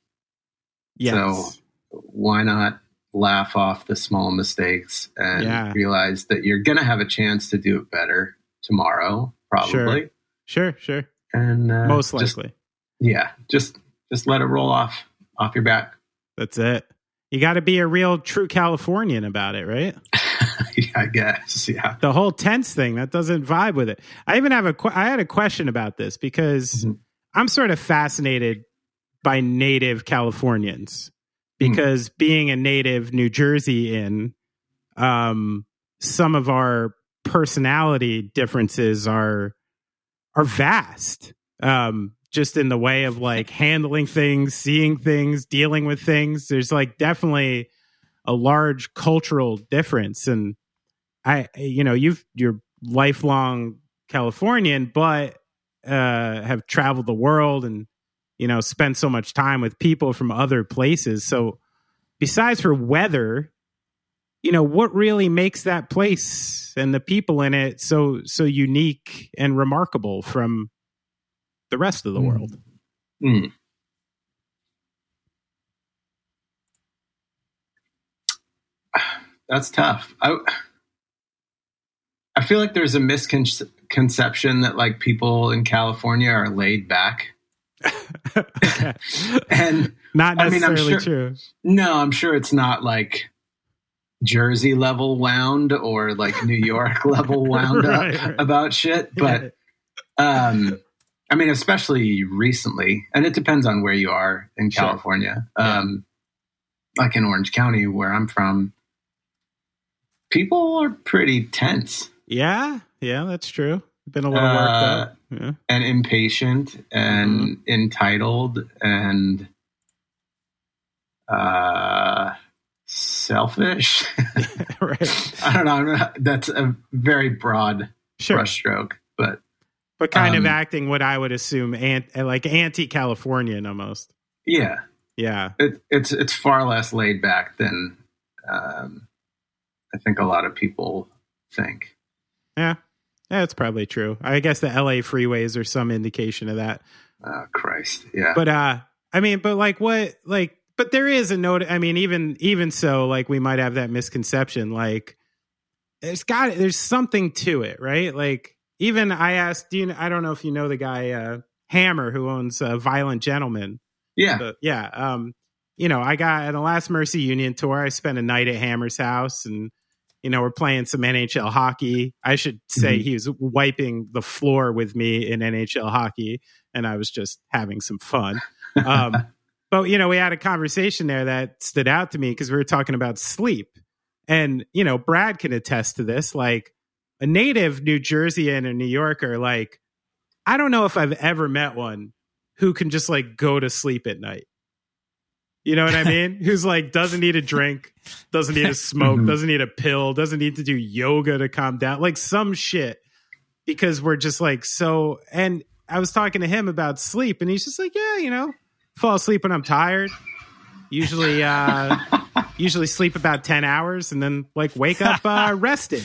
yes So why not laugh off the small mistakes and Yeah. realize that you're going to have a chance to do it better tomorrow probably sure sure and uh, most just- likely. Yeah just just let it roll off off your back. That's it. You got to be a real true californian about it right? Yeah i guess yeah. The whole tense thing that doesn't vibe with it. I even have a i had a question about this because Mhm. i'm sort of fascinated by native californians Hmm. because being a native New Jerseyan um some of our personality differences are are vast um just in the way of like handling things seeing things dealing with things. There's like definitely a large cultural difference. And i you know you've you're lifelong californian but uh have traveled the world and you know spent so much time with people from other places. So besides for weather you know what really makes that place and the people in it so so unique and remarkable from the rest of the Mm. world? Hmm. that's tough. I i feel like there's a misconception that like people in california are laid back. And not I mean, I'm necessarily sure- true. No, I'm sure it's not like Jersey level wound or like New York level wound Right, up right. about shit. But um, I mean, especially recently, and it depends on where you are in Sure. California. Yeah. Um, like in Orange County, where I'm from, people are pretty tense yeah yeah that's true been a little Uh, worked up yeah. and impatient and Mm-hmm. entitled and uh, selfish. right. I don't know. Not- That's a very broad sure. brushstroke, but but kind of um, acting what i would assume ant, like anti-californian almost. Yeah, yeah. It, it's it's far less laid back than um, I think a lot of people think. yeah. Yeah it's probably true. I guess the la freeways are some indication of that. Oh Christ, yeah, but uh i mean but like what like but there is a note i mean even even so like we might have that misconception like there's got there's something to it right like even i asked do you i don't know if you know the guy uh hammer who owns uh, Violent Gentlemen yeah, but yeah um you know i got at the last mercy union tour i spent a night at hammer's house and you know we're playing some nhl hockey i should say Mhm. he was wiping the floor with me in nhl hockey and I was just having some fun. Um, but you know, we had a conversation there that stood out to me because we were talking about sleep, and you know, Brad can attest to this. Like a native New Jerseyan or a New Yorker, like I don't know if I've ever met one who can just like go to sleep at night. You know what I mean? Who's like doesn't need a drink, doesn't need a smoke, Mhm. doesn't need a pill, doesn't need to do yoga to calm down, like some shit. Because we're just like so. And I was talking to him about sleep, and he's just like, yeah, you know, fall asleep when I'm tired. Usually, uh, usually sleep about ten hours, and then like wake up uh, rested.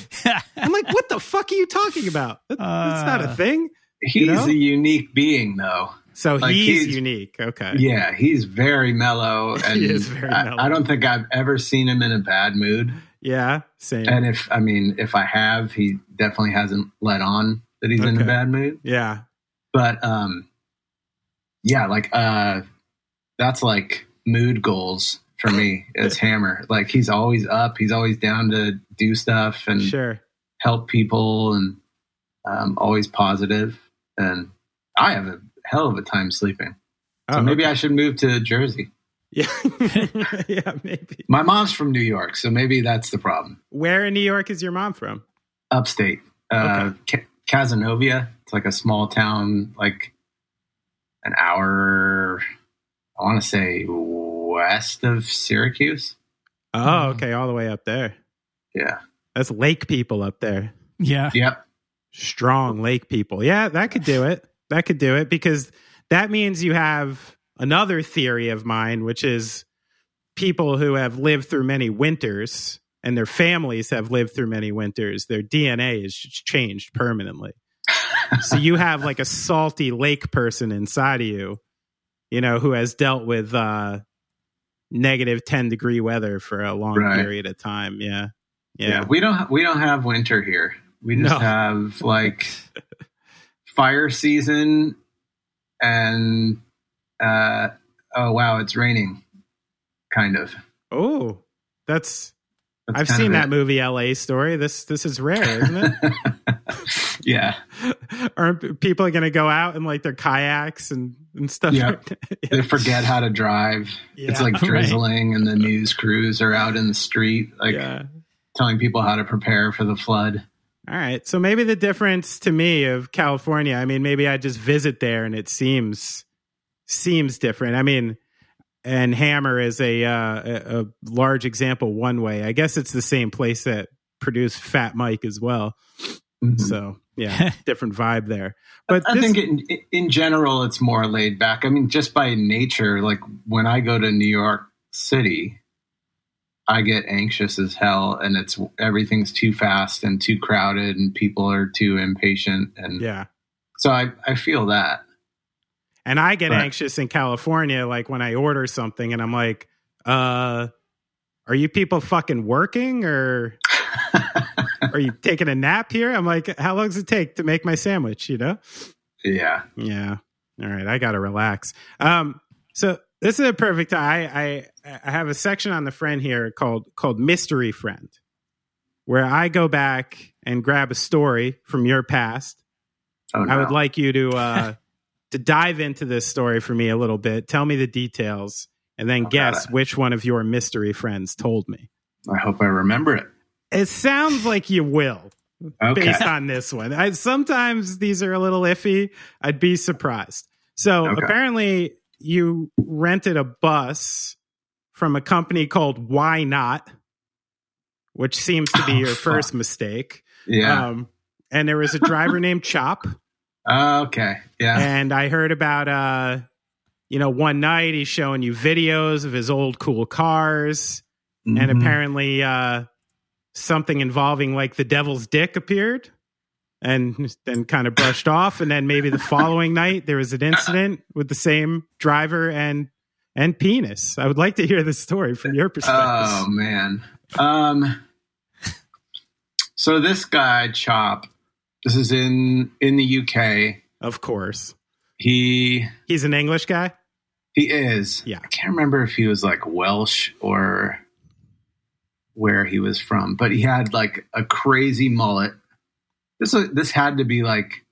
I'm like, what the fuck are you talking about? That- That's not a Uh. thing. He's know? a unique being, though. So Like, he's, he's- unique. Okay. Yeah, he's very mellow, and He is very I- mellow. I, don't think I've ever seen him in a bad mood. Yeah. Same. And if I mean, if I have, he definitely hasn't let on that he's in a bad mood. yeah. But um, yeah, like uh, that's like mood goals for me as Hammer. Like he's always up, he's always down to do stuff and Sure. help people, and um, always positive. And I have a hell of a time sleeping. So Oh, maybe okay. I should move to Jersey. Yeah. yeah. Maybe. My mom's from New York, so maybe that's the problem. Where in New York is your mom from? Upstate, uh, Ca- Cazenovia. It's like a small town, like an hour. I want to say west of Syracuse. Oh, okay. All the way up there. Yeah. That's lake people up there. Yeah. Yep. Strong lake people. Yeah, that could do it. That could do it because that means you have another theory of mine, which is people who have lived through many winters and their families have lived through many winters. Their DNA is changed permanently. so you have like a salty lake person inside of you, you know, who has dealt with uh, negative 10 degree weather for a long Right. period of time. Yeah. Yeah. Yeah. We don't. We don't have winter here. We just No. have like fire season, and uh, oh wow, it's raining. Kind of. Oh, that's, That's I've seen that movie LA story. This this is rare, isn't it? yeah. Aren't people going to go out in like their kayaks and, and stuff? Yeah. like that? They forget how to drive. it's Yeah. like Right. drizzling, and the news crews are out in the street, like yeah. telling people how to prepare for the flood. All right. So maybe the difference to me of California, I mean, maybe I just visit there and it seems seems different. I mean, and Hammer is a uh, a, a large example one way. I guess it's the same place that produced Fat Mike as well. Mhm. So yeah, different vibe there. But I this- think in, in general, it's more laid back. I mean, just by nature, like when I go to New York City, I get anxious as hell, and it's everything's too fast and too crowded, and people are too impatient, and yeah. so I I feel that. And I get Right. anxious in California, like when I order something and I'm like, uh, are you people fucking working or are you taking a nap here? I'm like, how long does it take to make my sandwich? You know? yeah, Yeah. All right. I got to relax. Um, so this is a perfect time. I, I, I have a section on the friend here called, called mystery friend where I go back and grab a story from your past oh, no. I would like you to uh, to dive into this story for me a little bit. Tell me the details, and then Oh, guess which one of your mystery friends told me. I hope I remember it. It sounds like you will, Okay, based on this one. I, sometimes these are a little iffy. I'd be surprised. So Okay. apparently, you rented a bus from a company called Why Not, which seems to be Oh, your fuck. first mistake. yeah, Um, and there was a driver named Chop. Okay, yeah, and I heard about uh you know one night he's showing you videos of his old cool cars and Mhm. apparently uh something involving like the devil's dick appeared and then kind of brushed off and then maybe the following night there was an incident with the same driver and and penis. I would like to hear the story from your perspective. Oh man. Um so this guy Chop, this is in in the UK. of course. He He's an English guy? he is. Yeah. I can't remember if he was like Welsh or where he was from, but he had like a crazy mullet. This was, this had to be like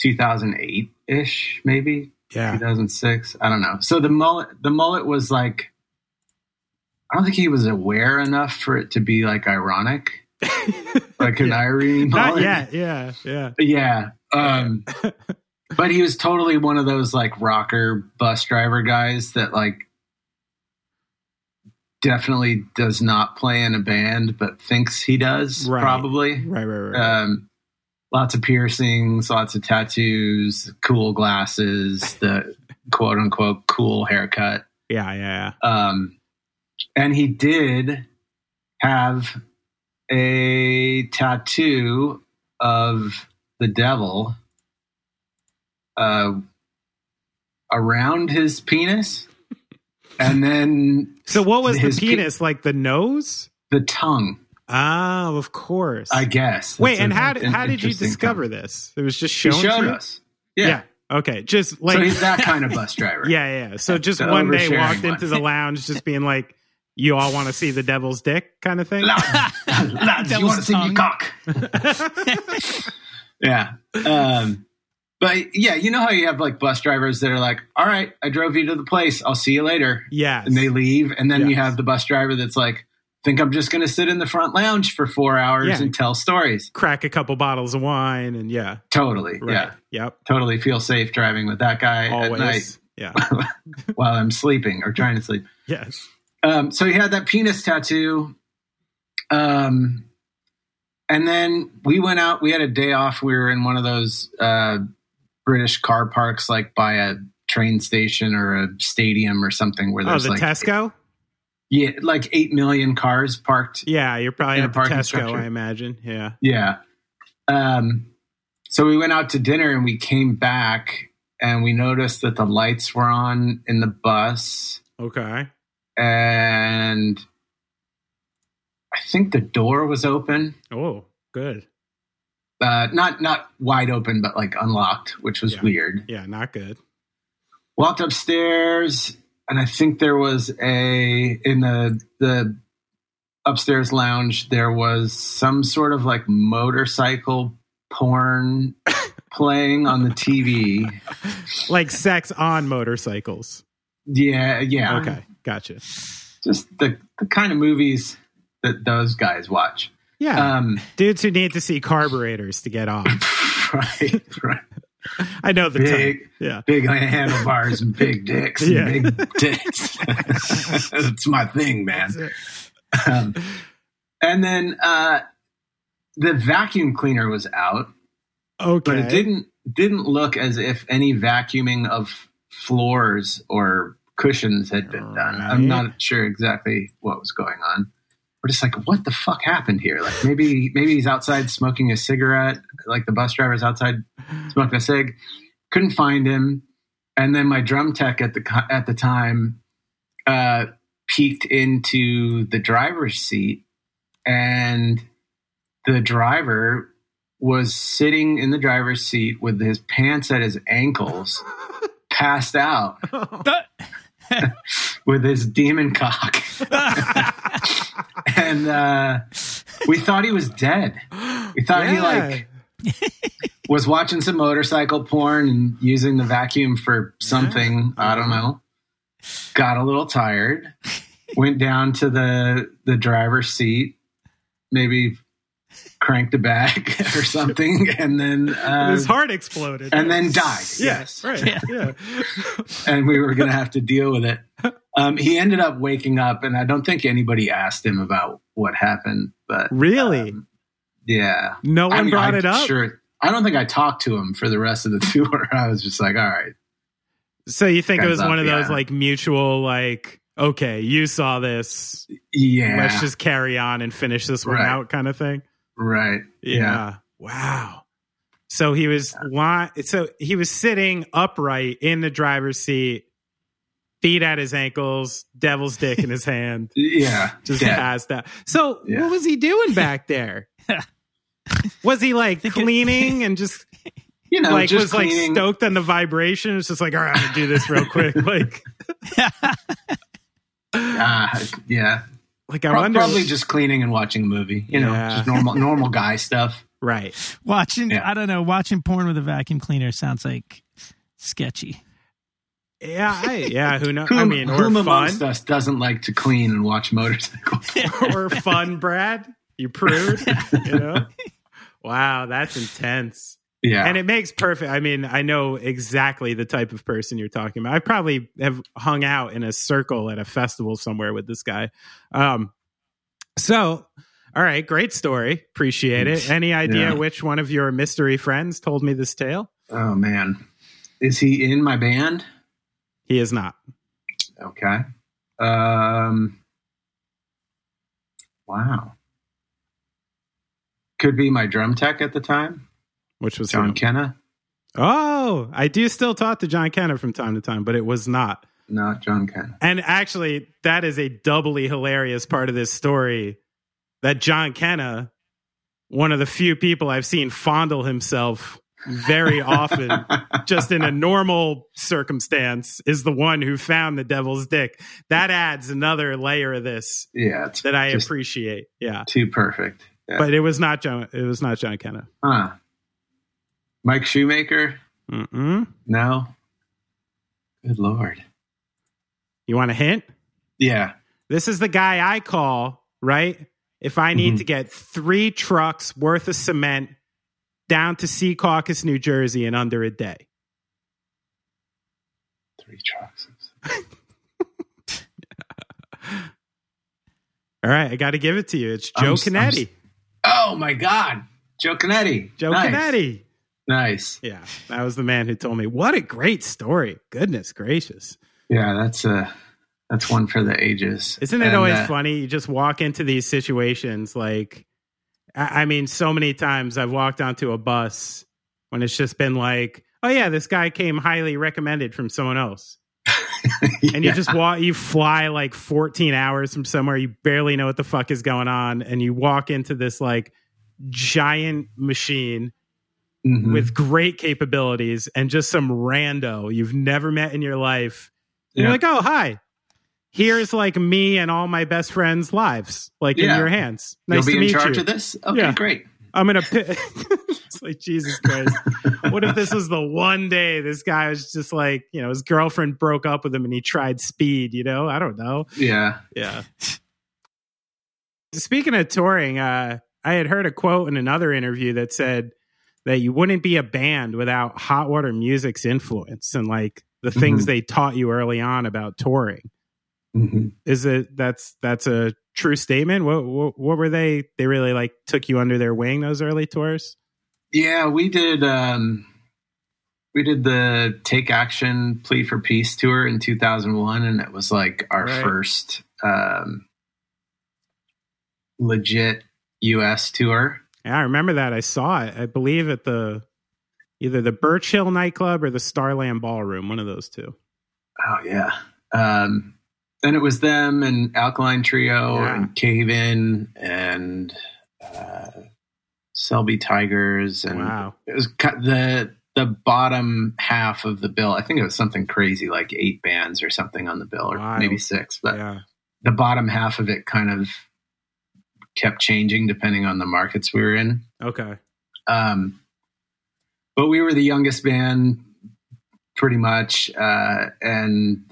2008 ish, maybe Yeah. 2006. I don't know. So the mullet, the mullet was like, I don't think he was aware enough for it to be like ironic, like an irony Not yet. Yeah. Yeah. Yeah. Um, but he was totally one of those like rocker bus driver guys that like definitely does not play in a band, but thinks he does, Right. probably. Right. Right. Right. Um, lots of piercings, lots of tattoos, cool glasses, the quote unquote cool haircut. yeah. Yeah. Um, and he did have a tattoo of the devil uh, around his penis, and then So what was His the pe- penis? like the nose? the tongue. Oh, of course. I guess. Wait, That's and a- how did, an how did you discover tongue. this? It was just He showed to us. Yeah. Okay. Just like so he's that kind of bus driver. yeah, yeah. So just The one day walked one. into the lounge, just being like, "You all want to see the devil's dick?" kind of thing. Lads, lads, you want to see me cock? yeah. Um, but yeah, you know how you have like bus drivers that are like, all right, I drove you to the place. I'll see you later. Yeah. And they leave. And then you have the bus driver that's like, think I'm just going to sit in the front lounge for four hours Yeah. and tell stories. crack a couple bottles of wine, and yeah, Totally. right. Yeah. Yep. Totally feel safe driving with that guy at night Yeah. while I'm sleeping or trying to sleep. yes. Um, so he had that penis tattoo. Um, and then we went out. We had a day off. We were in one of those uh, British car parks, like by a train station or a stadium or something, where Oh, there's the like Tesco. yeah, like eight million cars parked. Yeah, you're probably In a at the parking Tesco, structure. I imagine. Yeah. Yeah. Um, so we went out to dinner and we came back and we noticed that the lights were on in the bus Okay. And I think the door was open. Oh, good. uh, not not wide open, but like unlocked, which was Yeah. weird. Yeah, not good. Walked upstairs, and I think there was a in the the upstairs lounge. There was some sort of like motorcycle porn playing on the TV. Like sex on motorcycles. Yeah, yeah. Okay, gotcha. Just the the kind of movies that those guys watch. Yeah, Um, dudes who need to see carburetors to get off. right, right. I know the Big, type. Yeah. big handlebars and big dicks and Yeah. big dicks. It's my thing, man. Um, and then uh, the vacuum cleaner was out, Okay. but it didn't didn't look as if any vacuuming of floors or cushions had been done. Right. I'm not sure exactly what was going on. We're just like, what the fuck happened here? Like maybe maybe he's outside smoking a cigarette, like the bus driver's outside smoking a cig. Couldn't find him, and then my drum tech at the at the time uh, peeked into the driver's seat, and the driver was sitting in the driver's seat with his pants at his ankles, passed out with his demon cock. and uh, we thought he was dead. We thought he like was watching some motorcycle porn and using the vacuum for something. I don't know. Got a little tired. Went down to the the driver's seat. Maybe cranked a bag or something, and then uh, His heart exploded. and then died. Yeah, Yes, right. Yeah. and we were going to have to deal with it. Um, he ended up waking up, and I don't think anybody asked him about what happened. But Really? um, yeah, no one I mean, brought I'm it up. Sure, I don't think I talked to him for the rest of the tour. I was just like, all right, So you think it was Guns one of those yeah. like mutual, like, okay, you saw this. yeah, Let's just carry on and finish this one Right. out, kind of thing. Right, Yeah. Wow. So he was li- so he was sitting upright in the driver's seat, feet at his ankles, devil's dick in his hand, yeah, just dead. passed out. So Yeah. what was he doing back there? was he like cleaning and just You know, like just was like stoked on the vibration? It's just like, all right, I'm gonna do this real quick. like, Ah, yeah, like I Pro- wonder. probably just cleaning and watching a movie. You know, Yeah. just normal normal guy stuff. right. watching Yeah. I don't know, watching porn with a vacuum cleaner sounds like sketchy. Yeah, I, yeah. Who knows? Whom, I mean, or whom fun, amongst us doesn't like to clean and watch motorcycles? or fun, Brad. You prude. you know. Wow, that's intense. Yeah. And it makes perfect. I mean, I know exactly the type of person you're talking about. I probably have hung out in a circle at a festival somewhere with this guy. Um, so, all right, great story. Appreciate it. Any idea Yeah. which one of your mystery friends told me this tale? oh man, is he in my band? He is not. Okay. Um. Wow. Could be my drum tech at the time, Which was John him. Kenna. Oh, I do still talk to John Kenna from time to time, but it was not. Not John Kenna. And actually, that is a doubly hilarious part of this story that John Kenna, one of the few people I've seen fondle himself very often, just in a normal circumstance, is the one who found the devil's dick. That adds another layer of this yeah, that I appreciate. Yeah. too perfect. Yeah. But it was not John it was not John Kenna. huh. Mike Shoemaker? Mm-mm. No. Good lord. You want a hint? Yeah. This is the guy I call, right? If I need Mhm. to get three trucks worth of cement down to Secaucus, New Jersey in under a day. Three trucks. All right, I got to give it to you. It's Joe I'm- I'm- Canetti. Oh my God. Joe Canetti. Joe nice. Canetti. Nice. Yeah, that was the man who told me. What a great story. Goodness gracious. Yeah, that's uh that's one for the ages. Isn't it And, always uh, funny? You just walk into these situations like, I I mean, so many times I've walked onto a bus when it's just been like, oh, yeah, this guy came highly recommended from someone else. And you just walk, you fly like 14 hours from somewhere, you barely know what the fuck is going on. And you walk into this like giant machine Mhm. with great capabilities and just some rando you've never met in your life. And You're like, oh, hi. Here's like me and all my best friends' lives, like in your hands. Nice You'll be to in meet charge you. of this? Okay, Yeah. great. I'm gonna. Pi- it's like Jesus Christ. what if this was the one day this guy was just like, you know, his girlfriend broke up with him and he tried speed. You know, I don't know. Yeah. Yeah. Speaking of touring, uh, I had heard a quote in another interview that said that you wouldn't be a band without Hot Water Music's influence and like the things Mhm. they taught you early on about touring. Mhm. Is it that's that's a true statement? What, what what were they? They really like took you under their wing those early tours. Yeah, we did um we did the Take Action Plea for Peace tour in 2001 and it was like our Right. first um legit US tour. Yeah, I remember that. I saw it. I believe at the either the Birch Hill nightclub or the Starland Ballroom, one of those two. Oh yeah. Um and it was them and Alkaline Trio Yeah. and Cave In and uh Selby Tigers and Wow. it was the the bottom half of the bill. I think it was something crazy like eight bands or something on the bill, or Wild. maybe six. But yeah. the bottom half of it kind of kept changing depending on the markets we were in. Okay. Um, but we were the youngest band, pretty much, uh, and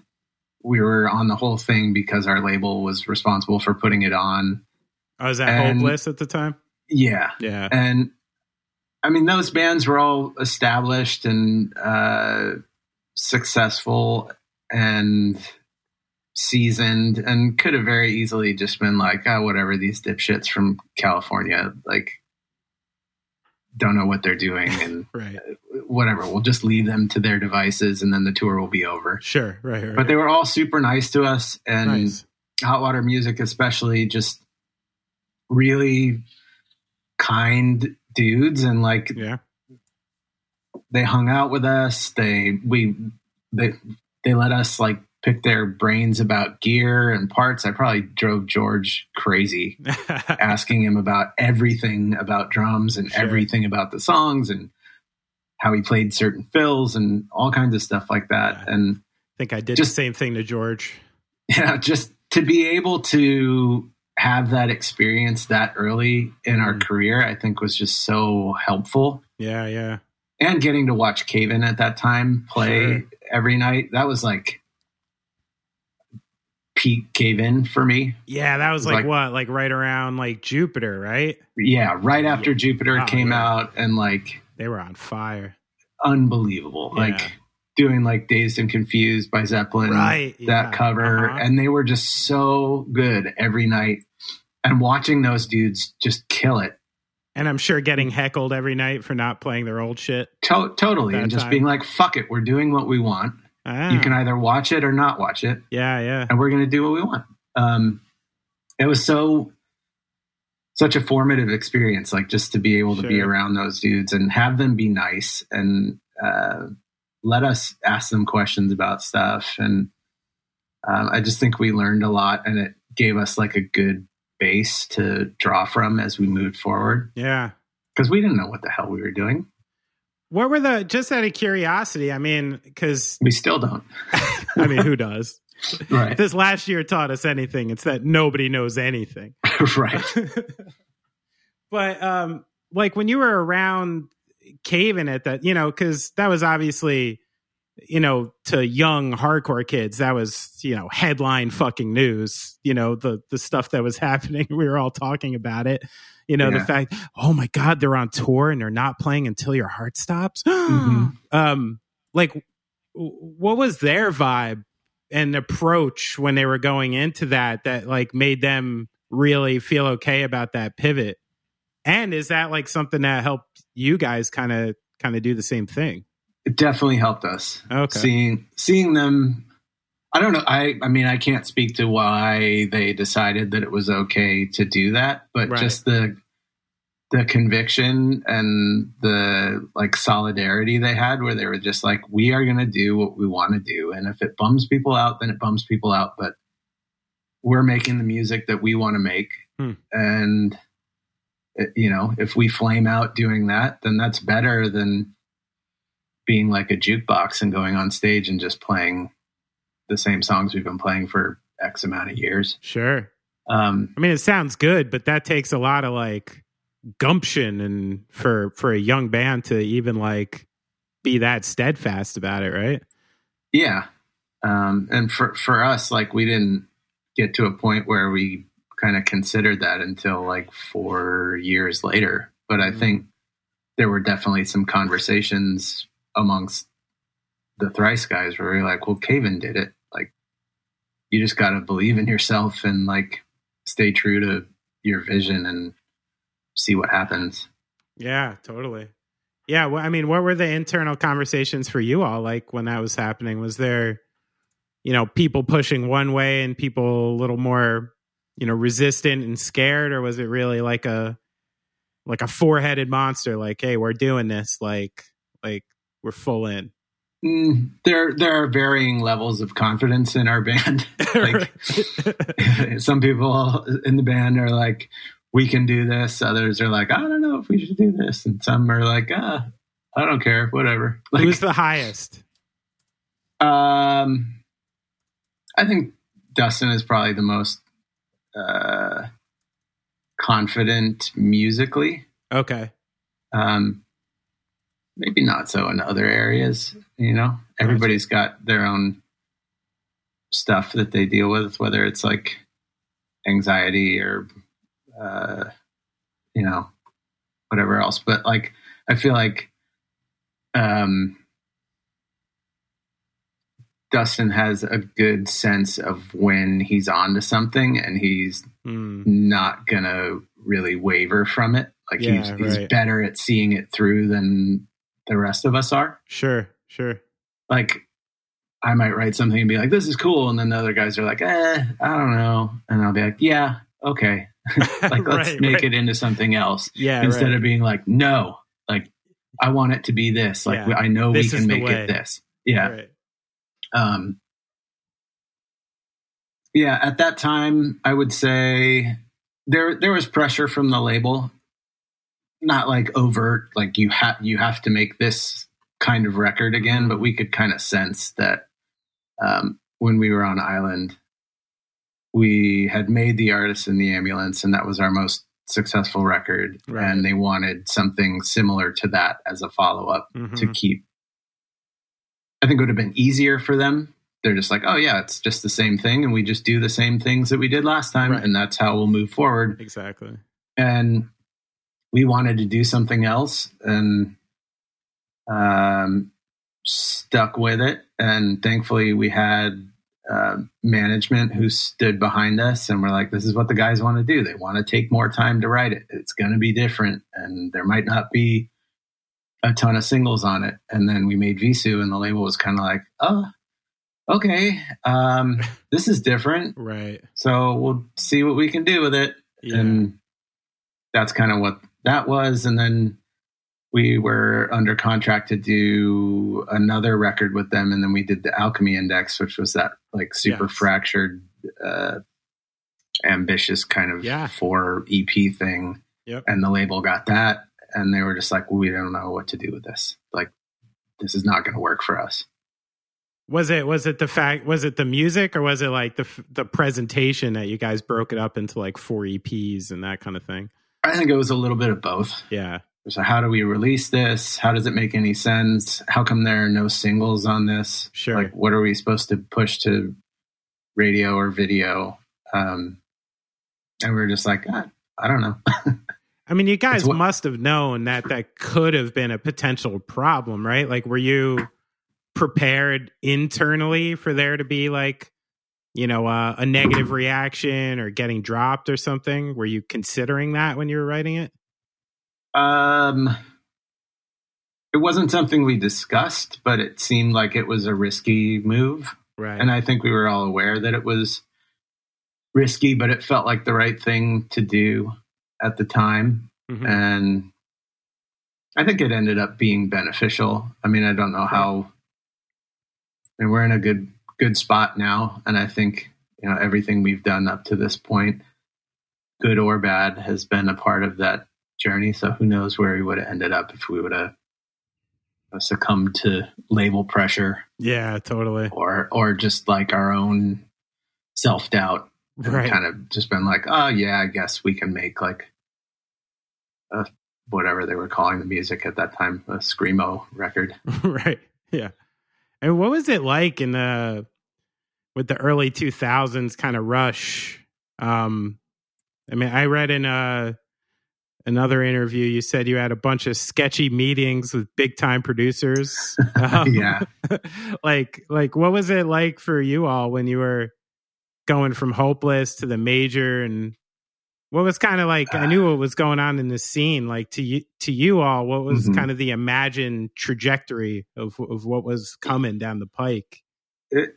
we were on the whole thing because our label was responsible for putting it on. Oh, was that And- hopeless at the time? Yeah, Yeah. and I mean those bands were all established and uh, successful and seasoned, and could have very easily just been like, oh, whatever, these dipshits from California, like, don't know what they're doing, and Right. Uh, whatever, we'll just leave them to their devices, and then the tour will be over. Sure. Right. right. But they were all super nice to us, and nice. hot water music especially just really kind dudes and like Yeah. they hung out with us they we they they let us like pick their brains about gear and parts i probably drove george crazy asking him about everything about drums and Sure. everything about the songs and how he played certain fills and all kinds of stuff like that Yeah. and I think I did Just- the same thing to George. yeah, just to be able to have that experience that early in our Mhm. career, I think was just so helpful. Yeah. Yeah. and getting to watch Cave In at that time play Sure. every night. That was like peak in for me. Yeah, that was like, Like- what, like right around like Jupiter, right? Yeah, right after Jupiter Oh, came yeah. out and like They were on fire. unbelievable. Yeah. Like doing like Dazed and Confused by Zeppelin. Right, yeah. That cover. Uh-huh. And they were just so good every night. And watching those dudes just kill it. And I'm sure getting heckled every night for not playing their old shit. To- totally. And just time. being like, fuck it, we're doing what we want. Ah, You can either watch it or not watch it. yeah, yeah. and we're going to do what we want. Um, it was so such a formative experience, like just to be able to be around those dudes and have them be nice and uh, let us ask them questions about stuff. And um, I just think we learned a lot, and it gave us like a good base to draw from as we moved forward Yeah. because we didn't know what the hell we were doing. What were the, just out of curiosity, I mean, because, We still don't. I mean, who does? right. This last year taught us anything, it's that nobody knows anything. right. but um like when you were around Cave In at that, you know, because that was obviously, you know, to young hardcore kids, that was, you know, headline fucking news. You know, the the stuff that was happening. We were all talking about it. You know, the fact, oh my God, they're on tour and they're not playing until your heart stops. Mhm. Um, like what was their vibe and approach when they were going into that that like made them really feel okay about that pivot and is that like something that helped you guys kind of kind of do the same thing It definitely helped us. okay seeing seeing them i don't know i i mean i can't speak to why they decided that it was okay to do that but Right. just the the conviction and the like solidarity they had where they were just like we are going to do what we want to do and if it bums people out then it bums people out but we're making the music that we want to make Hmm. and it- you know if we flame out doing that then that's better than being like a jukebox and going on stage and just playing the same songs we've been playing for X amount of years. sure Um, i mean it sounds good but that takes a lot of like gumption and for for a young band to even like be that steadfast about it right yeah. Um, and for, for us, like we didn't get to a point where we kind of considered that until like four years later. But I Mhm. think there were definitely some conversations amongst the thrice guys where we were like, well, Cave In did it. You just got to believe in yourself and like stay true to your vision and see what happens. Yeah, totally. Yeah, well, I mean, what were the internal conversations for you all like when that was happening? Was there, you know, people pushing one way and people a little more, you know, resistant and scared, or was it really like a like a four headed monster? Like, hey, we're doing this. Like, like we're full in. Mm, there, there are varying levels of confidence in our band. like, some people in the band are like, "We can do this." Others are like, "I don't know if we should do this," and some are like, "Ah, I don't care, whatever." Like, Who's the highest? um, I think Dustin is probably the most uh, confident musically. Okay. Um, maybe not so in other areas. You know, everybody's got their own stuff that they deal with, whether it's like anxiety or, uh, you know, whatever else. But like, I feel like, um, Dustin has a good sense of when he's on to something and he's Hmm. not gonna really waver from it. Like he's, Yeah, he's right. better at seeing it through than the rest of us are. Sure. Sure. Like I might write something and be like, "This is cool," and then the other guys are like, "Eh, I don't know," and I'll be like, "Yeah, okay." like let's Right, make right. it into something else Yeah. instead right. of being like, "No, like I want it to be this." Like Yeah. I know This we can make it this. Yeah. Um, yeah, at that time, I would say there there was pressure from the label, not like overt, like you have you have to make this kind of record again, but we could kind of sense that um, when we were on Island, we had made the artist in the ambulance, and that was our most successful record, Right. and they wanted something similar to that as a follow up to Mhm. keep. I think it would have been easier for them. They're just like, oh yeah, it's just the same thing, and we just do the same things that we did last time, Right. and that's how we'll move forward. Exactly. And we wanted to do something else, and um, stuck with it. And thankfully, we had uh, management who stood behind us, and we're like, this is what the guys want to do. They want to take more time to write it. It's going to be different, and there might not be a ton of singles on it. And then we made Vheissu, and the label was kind of like, oh, okay, um, this is different. Right. So we'll see what we can do with it. Yeah. And that's kind of what that was. And then we were under contract to do another record with them. And then we did the Alchemy Index, which was that like super Yes. fractured, uh, ambitious kind of Yeah. four EP thing. Yep. And the label got that. And they were just like, we don't know what to do with this. Like, this is not going to work for us. Was it was it the fact was it the music or was it like the the presentation that you guys broke it up into like four EPs and that kind of thing? I think it was a little bit of both. Yeah. So how do we release this? How does it make any sense? How come there are no singles on this? Sure. Like, what are we supposed to push to radio or video? Um, and we are just like, ah, I don't know. I mean, you guys what- must have known that that could have been a potential problem, right? Like, were you prepared internally for there to be like, you know, uh, a negative reaction or getting dropped or something? Were you considering that when you were writing it? Um, it wasn't something we discussed, but it seemed like it was a risky move. Right. And I think we were all aware that it was risky, but it felt like the right thing to do at the time. Mhm. and I think it ended up being beneficial. I mean, I don't know how. I mean, we're in a good good spot now, and I think you know everything we've done up to this point, good or bad, has been a part of that journey. So who knows where we would have ended up if we would have succumbed to label pressure yeah, totally. or or just like our own self doubt Right. kind of just been like, oh yeah, I guess we can make like a whatever they were calling the music at that time, a screamo record. right. Yeah. And what was it like in the with the early 2000s kind of rush? Um I mean, I read in a another interview you said you had a bunch of sketchy meetings with big time producers. Um, Yeah. like like what was it like for you all when you were going from hopeless to the major and what was kind of like I knew what was going on in the scene like to you to you all what was Mhm. kind of the imagined trajectory of of what was coming down the pike It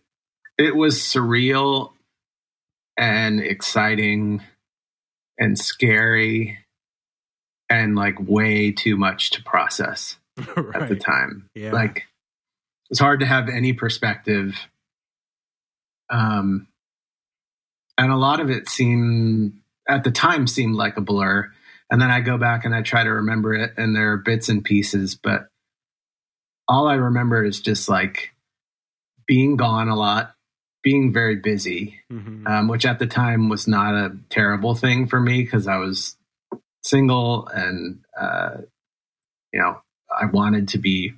it was surreal and exciting and scary and like way too much to process. at the time. Yeah. Like it's hard to have any perspective. Um and a lot of it seemed at the time seemed like a blur. And then I go back and I try to remember it and there are bits and pieces, but all I remember is just like being gone a lot, being very busy, Mhm. um, which at the time was not a terrible thing for me because I was single and uh, you know I wanted to be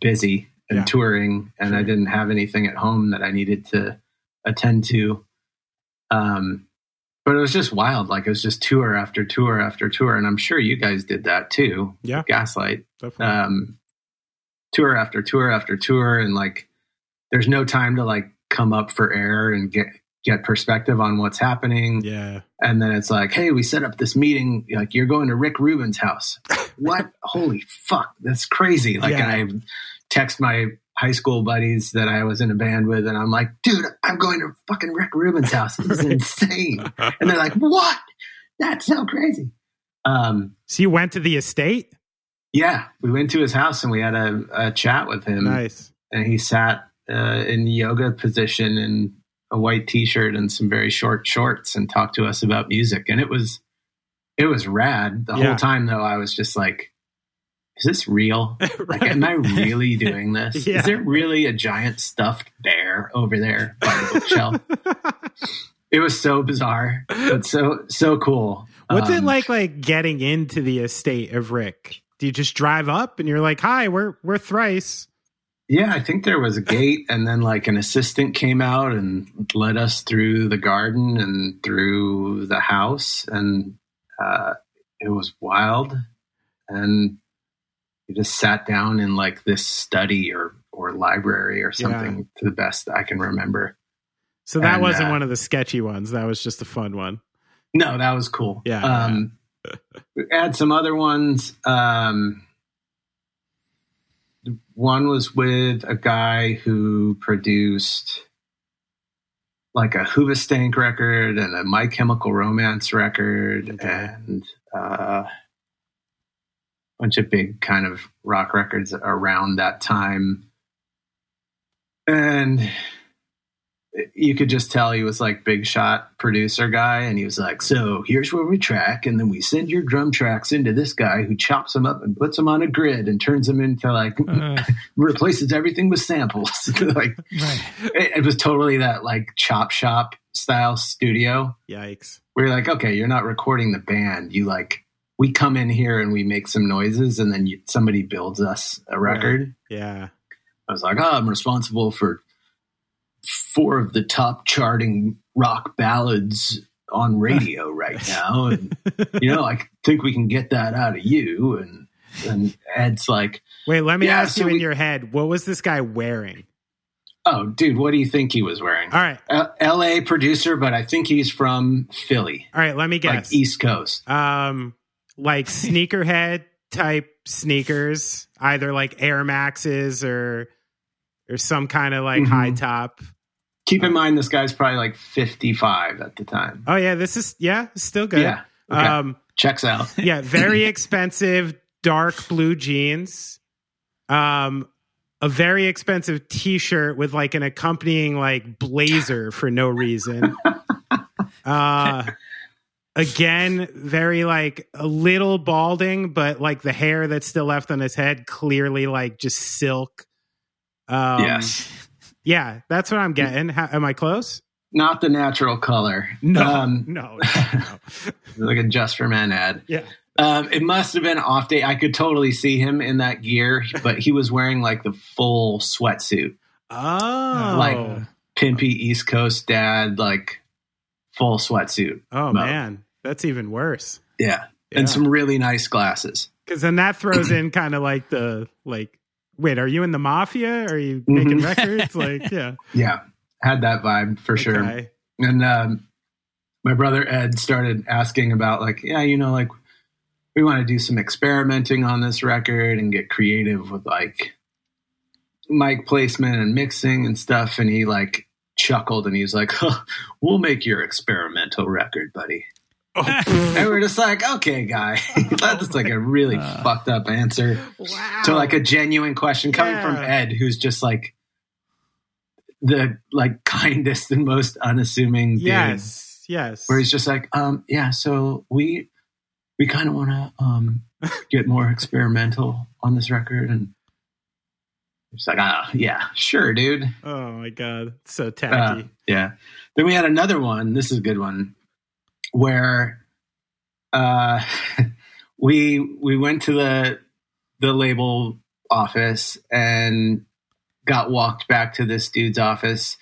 busy and Yeah. touring, and I didn't have anything at home that I needed to attend to. Um, but it was just wild. Like it was just tour after tour after tour, and I'm sure you guys did that too. Yeah. Gaslight um, tour after tour after tour, and like there's no time to like come up for air and get get perspective on what's happening. yeah And then it's like, hey, we set up this meeting. Like you're going to Rick Rubin's house. what? Holy fuck, that's crazy! Like, Yeah. I text my high school buddies that I was in a band with, and I'm like, dude, I'm going to fucking Rick Rubin's house. This is insane. And they're like, what? That's so crazy. Um, so you went to the estate yeah, we went to his house and we had a, a chat with him, nice and he sat uh, in yoga position in a white t-shirt and some very short shorts and talked to us about music, and it was it was rad. The Yeah. whole time though, I was just like, "Is this real? Like, am I really doing this? Yeah. Is there really a giant stuffed bear over there by the bookshelf?" It was so bizarre, but so so cool. What's it Um, like like getting into the estate of Rick? Do you just drive up and you're like, "Hi, we're we're thrice." Yeah, I think there was a gate, and then like an assistant came out and led us through the garden and through the house, and uh, it was wild. And we just sat down in like this study or or library or something, to the best I can remember. So that And, wasn't uh, one of the sketchy ones. That was just a fun one. No, that was cool. Yeah, Um, we Add some other ones. Um, one was with a guy who produced like a Hoobastank record and a My Chemical Romance record Okay. and uh, a bunch of big kind of rock records around that time. And you could just tell he was like big shot producer guy and he was like so here's where we track and then we send your drum tracks into this guy who chops them up and puts them on a grid and turns them into like Uh, replaces everything with samples. Like right. it, it was totally that like chop shop style studio. Yikes! where you're like okay you're not recording the band. You like we come in here and we make some noises and then you, somebody builds us a record. Yeah, I was like, oh, I'm responsible for four of the top charting rock ballads on radio right now. And, you know, I think we can get that out of you. And, and Ed's like, Wait, let me Yeah, ask so you in we- your head, what was this guy wearing? oh, dude, what do you think he was wearing? All right, L- LA producer, but I think he's from Philly, all right. Let me guess. like East Coast. um, like sneakerhead type sneakers, either like Air Maxes or or some kind of like Mhm. high top. Keep in mind, this guy's probably like 55 at the time. Oh yeah, this is yeah, still good. Yeah. Okay. Um, Checks out. yeah, very expensive dark blue jeans. Um, a very expensive T-shirt with like an accompanying like blazer for no reason. Uh, again, very like a little balding, but like the hair that's still left on his head clearly like just silk. Um, yes. yeah, that's what I'm getting. How, am I close? Not the natural color. No, Um, no, no, no. like a Just for Men ad. yeah. Um, it must have been off day. I could totally see him in that gear, but he was wearing like the full sweatsuit, Oh, Like- pimpy East Coast dad, like full sweatsuit. oh mode. man, that's even worse. Yeah. Yeah. And some really nice glasses. Because then that throws in kind of like the like, wait, are you in the mafia? Are you making Mhm. records? Like, yeah, Yeah. Had that vibe for sure. And um, my brother Ed started asking about, like, yeah, you know, like, we want to do some experimenting on this record and get creative with like mic placement and mixing and stuff. And he like chuckled and he was like, huh, we'll make your experimental record, buddy. Oh, And we're just like, okay, guy. That's like a really Uh. fucked up answer wow. to like a genuine question coming from Ed, who's just like the like kindest and most unassuming dude. yes, yes. Where he's just like, um, yeah, so we we kind of want to um get more experimental on this record, and it's like, ah, yeah, sure, dude. oh my god, it's so Uh, tacky. yeah. Then we had another one. This is a good one, where uh, we we went to the the label office and got walked back to this dude's office,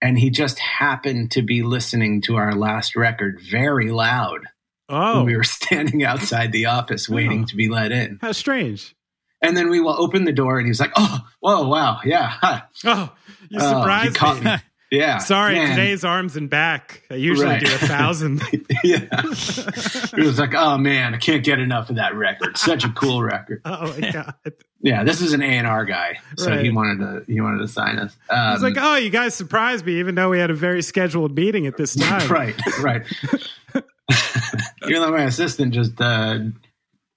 and he just happened to be listening to our last record very loud oh, when we were standing outside the office waiting Oh. to be let in. how strange. And then we will open the door, and he was like, "Oh, whoa, wow, yeah, huh, Oh, you you surprised caught me. yeah." Sorry, man." today's arms and back. I usually Right. do a thousand. yeah. It was like, oh man, I can't get enough of that record. Such a cool record. oh my god. Yeah, this is an A and R guy, so he wanted to he wanted to sign us. Um, He's like, oh, you guys surprised me, even though we had a very scheduled meeting at this time. right, right. Even though my assistant just uh,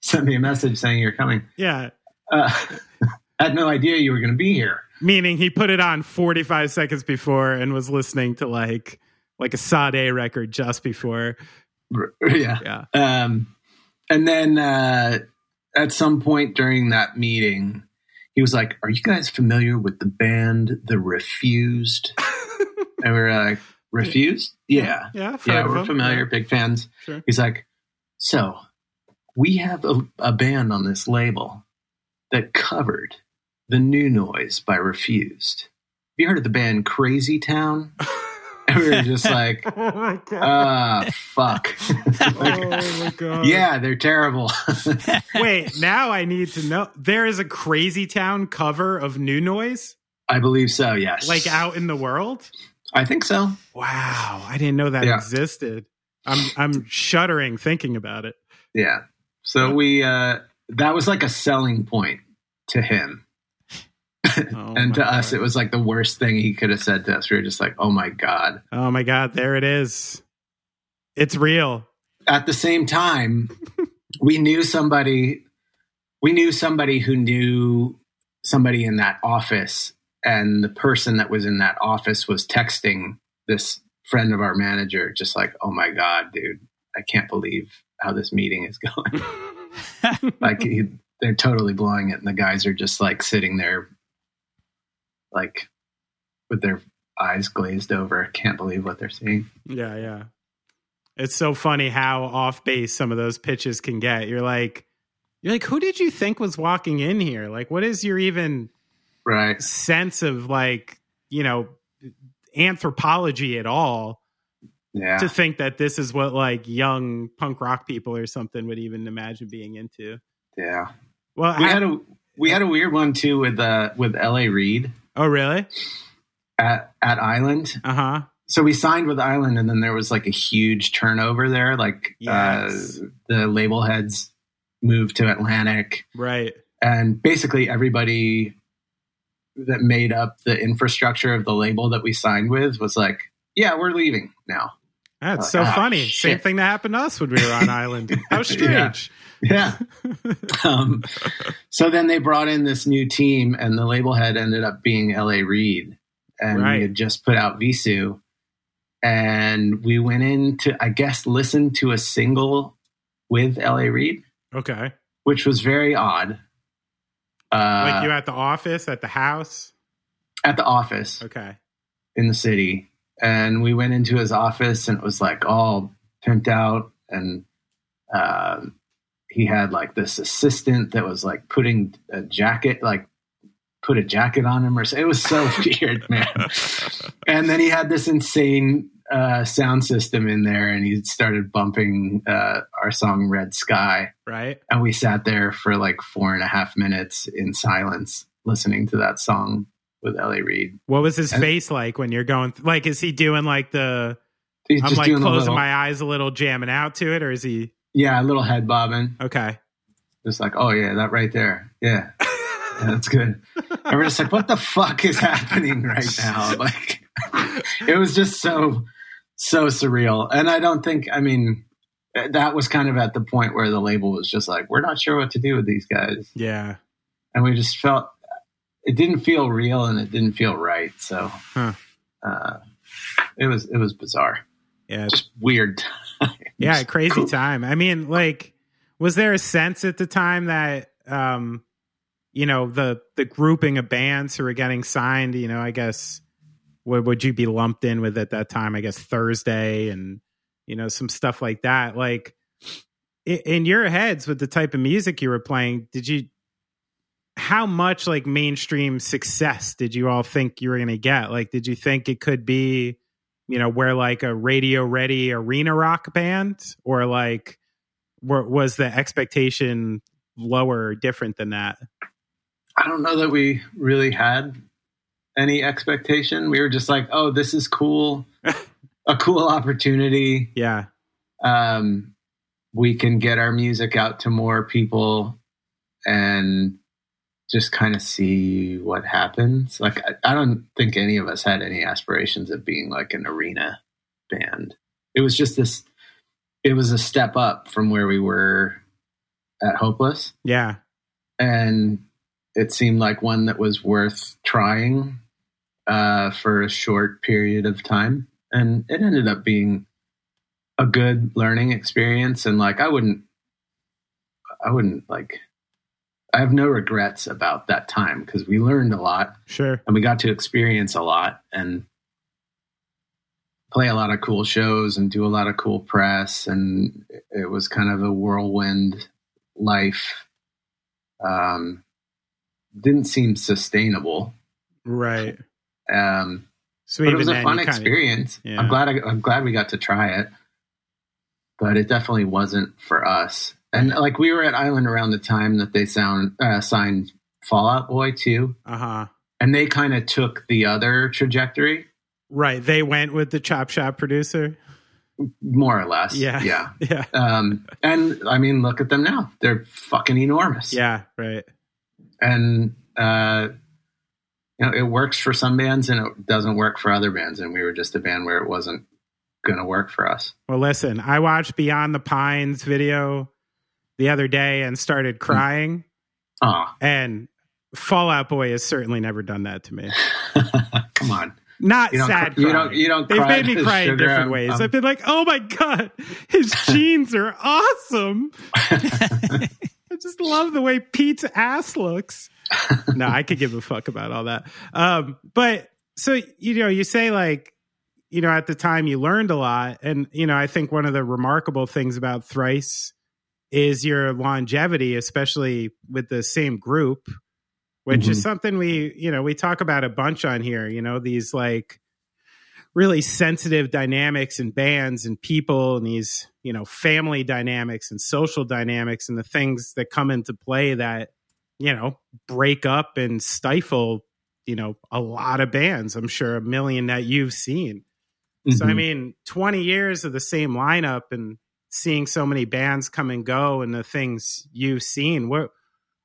sent me a message saying you're coming, Yeah. uh, I had no idea you were going to be here. Meaning he put it on 45 seconds before and was listening to like like a Sade record just before. Yeah. Yeah. Um, and then uh, at some point during that meeting, he was like, "Are you guys familiar with the band The Refused?" and we were like, "Refused? Yeah, Yeah. I've yeah, we're familiar, big fans." Sure. He's like, So we have a, a band on this label that covered the new noise by Refused. Have you heard of the band Crazy Town? And we were just like, Oh my god. ah, fuck. oh my god. yeah, they're terrible. Wait, now I need to know. There is a Crazy Town cover of New Noise, I believe so, yes. like out in the world. I think so. Wow, I didn't know that Yeah. existed. I'm I'm shuddering thinking about it. Yeah. So we, uh, that was like a selling point to him. Oh and to my us, it was like the worst thing he could have said to us. We were just like, oh my God. Oh my god, there it is. It's real. At the same time, we knew somebody, we knew somebody who knew somebody in that office. And the person that was in that office was texting this friend of our manager, just like, oh my God, dude, I can't believe how this meeting is going. like he, they're totally blowing it and the guys are just like sitting there like with their eyes glazed over can't believe what they're seeing Yeah, yeah. It's so funny how off base some of those pitches can get. You're like, you're like, who did you think was walking in here? Like, what is your even right sense of like, you know, anthropology at all yeah to think that this is what like young punk rock people or something would even imagine being into? yeah Well, we I- had a we had a weird one too with uh with la reid oh really? at at island Uh huh. so we signed with island and then there was like a huge turnover there like Yes. uh the label heads moved to atlantic Right. and basically everybody that made up the infrastructure of the label that we signed with was like, "Yeah, we're leaving now." That's Uh, so ah, funny. Same thing that happened to us when we were on island. How strange. Yeah. um, so then they brought in this new team, and the label head ended up being L.A. Reid, and Right. we had just put out Vheissu, and we went in to, I guess, listen to a single with L.A. Reid, Okay. which was very odd. Uh, Like you at the office, at the house. at the office. Okay. in the city and we went into his office and it was like all pimped out and um, he had like this assistant that was like putting a jacket like put a jacket on him or so it was so weird man and then he had this insane uh, sound system in there and he started bumping uh, our song red sky Right. and we sat there for like four and a half minutes in silence listening to that song with la reid What was his And- face like when you're going? Th- like, is he doing like the? I'm like closing little- my eyes a little, jamming out to it, or is he? Yeah, a little head bobbing. Okay. Just like, oh yeah, that right there. Yeah. Yeah, that's good. And we're just like, what the fuck is happening right now? Like it was just so so surreal. And I don't think I mean that was kind of at the point where the label was just like, we're not sure what to do with these guys. Yeah. And we just felt it didn't feel real and it didn't feel right. So Huh. uh, it was it was bizarre. Yeah. Just weird. Yeah. Crazy time. I mean, like, was there a sense at the time that, um, you know, the the grouping of bands who were getting signed, you know, I guess, what would you be lumped in with at that time? I guess Thursday and you know some stuff like that. Like, in your heads with the type of music you were playing, did you? How much like mainstream success did you all think you were going to get? Like, did you think it could be, you know, where like a radio ready arena rock band, or like, were, was the expectation lower or different than that? I don't know that we really had any expectation. We were just like, oh, this is cool, a cool opportunity. Yeah, Um, we can get our music out to more people and just kind of see what happens. Like, I, I don't think any of us had any aspirations of being like an arena band. It was just this, it was a step up from where we were at Hopeless yeah, and it seemed like one that was worth trying uh, for a short period of time and it ended up being a good learning experience and like i wouldn't i wouldn't like i have no regrets about that time because we learned a lot sure. and we got to experience a lot and play a lot of cool shows and do a lot of cool press, and it was kind of a whirlwind life. Um, didn't seem sustainable. Right. Um, So but it was a then, fun you kinda- experience. yeah. I'm glad I, I'm glad we got to try it, but it definitely wasn't for us. And like we were at Island around the time that they sound uh, signed Fallout Boy too, Uh-huh. and they kind of took the other trajectory, Right. They went with the Chop Shop producer. more or less. Yeah. yeah. Yeah. Um, and I mean, look at them now; they're fucking enormous. Yeah. Right. and uh, you know, it works for some bands and it doesn't work for other bands. And we were just a band where it wasn't going to work for us. Well, listen, I watched Beyond the Pines video the other day and started crying. Oh, And Fallout Boy has certainly never done that to me. come on. Not You sad cry- you don't- you don't They've made me cry in different ways. um, I've been like, oh my God, his jeans are awesome. I just love the way Pete's ass looks. no, I could give a fuck about all that. Um, but so, you know, you say like, you know, at the time you learned a lot. And, you know, I think one of the remarkable things about Thrice is your longevity, especially with the same group, which is Mhm. something we, you know, we talk about a bunch on here, you know, these like really sensitive dynamics and bands and people and these, you know, family dynamics and social dynamics and the things that come into play that, you know, break up and stifle, you know, a lot of bands. I'm sure a million that you've seen. So I Mhm. mean, 20 years of the same lineup and seeing so many bands come and go and the things you've seen. What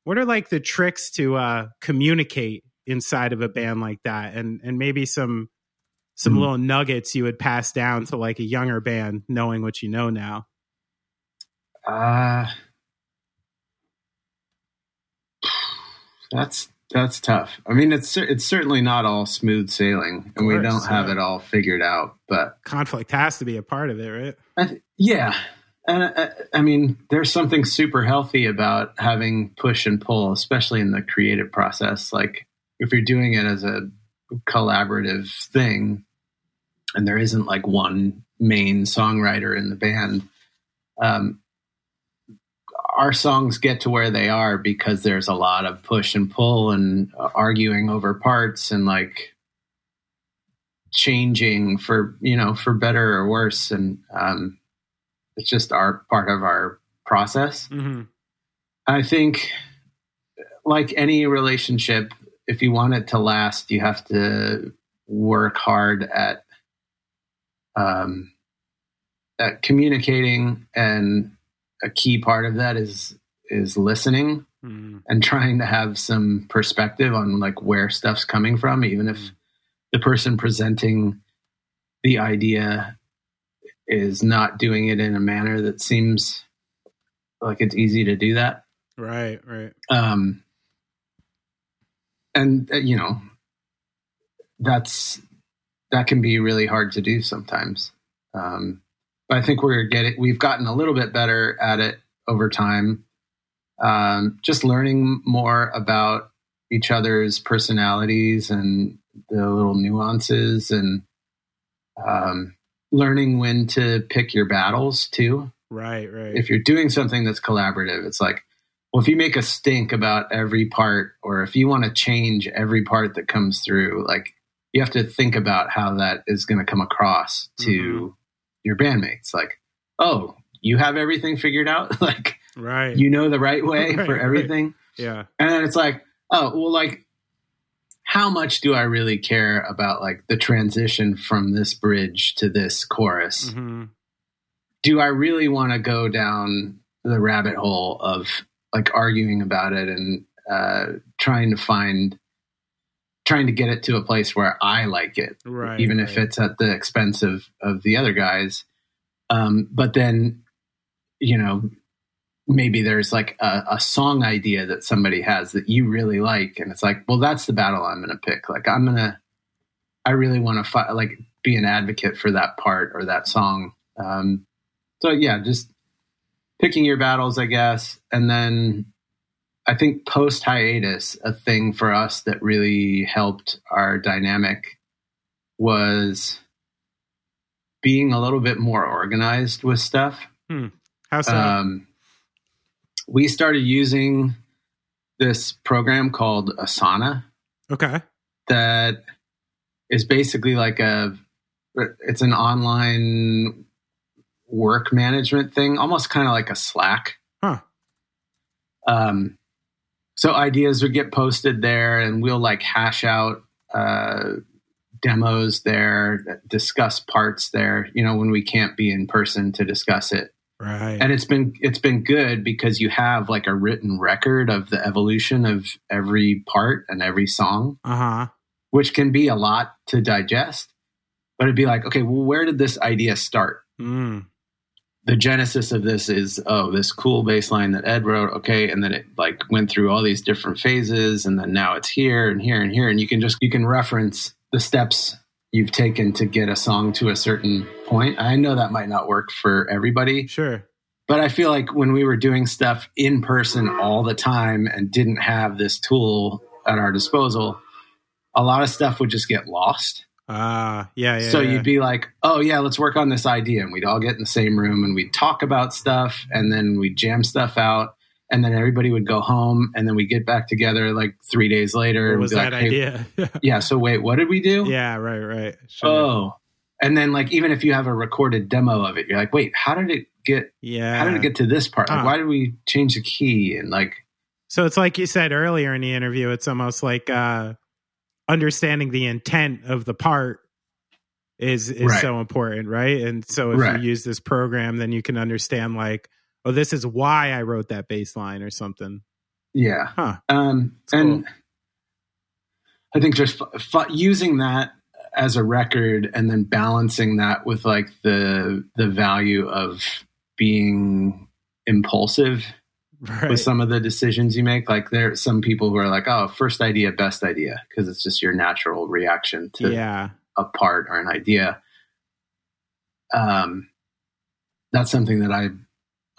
what are like the tricks to uh communicate inside of a band like that and and maybe some some Mhm. little nuggets you would pass down to like a younger band knowing what you know now. Uh, that's that's tough. I mean, it's it's certainly not all smooth sailing, and we don't have yeah. it all figured out. But Conflict has to be a part of it, right? Th- yeah, and uh, I mean, there's something super healthy about having push and pull, especially in the creative process. Like if you're doing it as a collaborative thing, and there isn't like one main songwriter in the band. Um, our songs get to where they are because there's a lot of push and pull and arguing over parts and like changing for you know for better or worse and um, it's just our part of our process Mm-hmm. i think like any relationship if you want it to last you have to work hard at um, at communicating and a key part of that is is listening Mm-hmm. and trying to have some perspective on like where stuff's coming from even if the person presenting the idea is not doing it in a manner that seems like it's easy to do that. Right, right. um and uh, you know that's that can be really hard to do sometimes. Um but i think we're getting we've gotten a little bit better at it over time. Um just learning more about each other's personalities and the little nuances and um learning when to pick your battles too Right, right. if you're doing something that's collaborative, it's like, well, if you make a stink about every part, or if you want to change every part that comes through, like you have to think about how that is going to come across to Mhm. your bandmates. Like, oh, you have everything figured out, like right. you know the right way Right, for right. everything, yeah. and then it's like, oh, well, like. How much do I really care about like the transition from this bridge to this chorus? hmm do I really want to go down the rabbit hole of like arguing about it and uh, trying to find, trying to get it to a place where I like it, Right. even if it's at the expense of, of the other guys. Um, but then, you know, maybe there's like a, a song idea that somebody has that you really like. And it's like, well, that's the battle I'm going to pick. Like, I'm going to, I really want to fi- like be an advocate for that part or that song. Um, so yeah, just picking your battles, I guess. And then I think post hiatus, a thing for us that really helped our dynamic was being a little bit more organized with stuff. How so? Um, we started using this program called Asana okay. that is basically like a it's an online work management thing, almost kind of like a Slack. Huh. Um, so ideas would get posted there, and we'll like hash out uh, demos there, discuss parts there. You know, when we can't be in person to discuss it, Right. and it's been it's been good because you have like a written record of the evolution of every part and every song uh huh. which can be a lot to digest. But it'd be like, okay, well, where did this idea start? Mm. The genesis of this is, oh, this cool bass line that Ed wrote, okay, and then it like went through all these different phases, and then now it's here and here and here, and you can just you can reference the steps you've taken to get a song to a certain point. I know that might not work for everybody, Sure. but I feel like when we were doing stuff in person all the time and didn't have this tool at our disposal, a lot of stuff would just get lost. Ah, yeah, yeah. so yeah. you'd be like, "Oh yeah, let's work on this idea," and we'd all get in the same room and we'd talk about stuff, and then we'd jam stuff out, and then everybody would go home, and then we get back together like three days later. What was that like, "Hey, idea? Yeah. So wait, what did we do? yeah, right, right. Sure. Oh, and then like even if you have a recorded demo of it, you're like, wait, how did it get? yeah. How did it get to this part? Like, Huh. why did we change the key? And like, So it's like you said earlier in the interview, it's almost like uh understanding the intent of the part is is Right. so important, right? And so if Right. you use this program, then you can understand like, oh, this is why I wrote that bass line or something. yeah, Huh. Um, It's and. I think just f- f- using that as a record and then balancing that with like the the value of being impulsive Right. with some of the decisions you make. Like there are some people who are like, "Oh, first idea, best idea," because it's just your natural reaction to yeah. a part or an idea. Um, that's something that I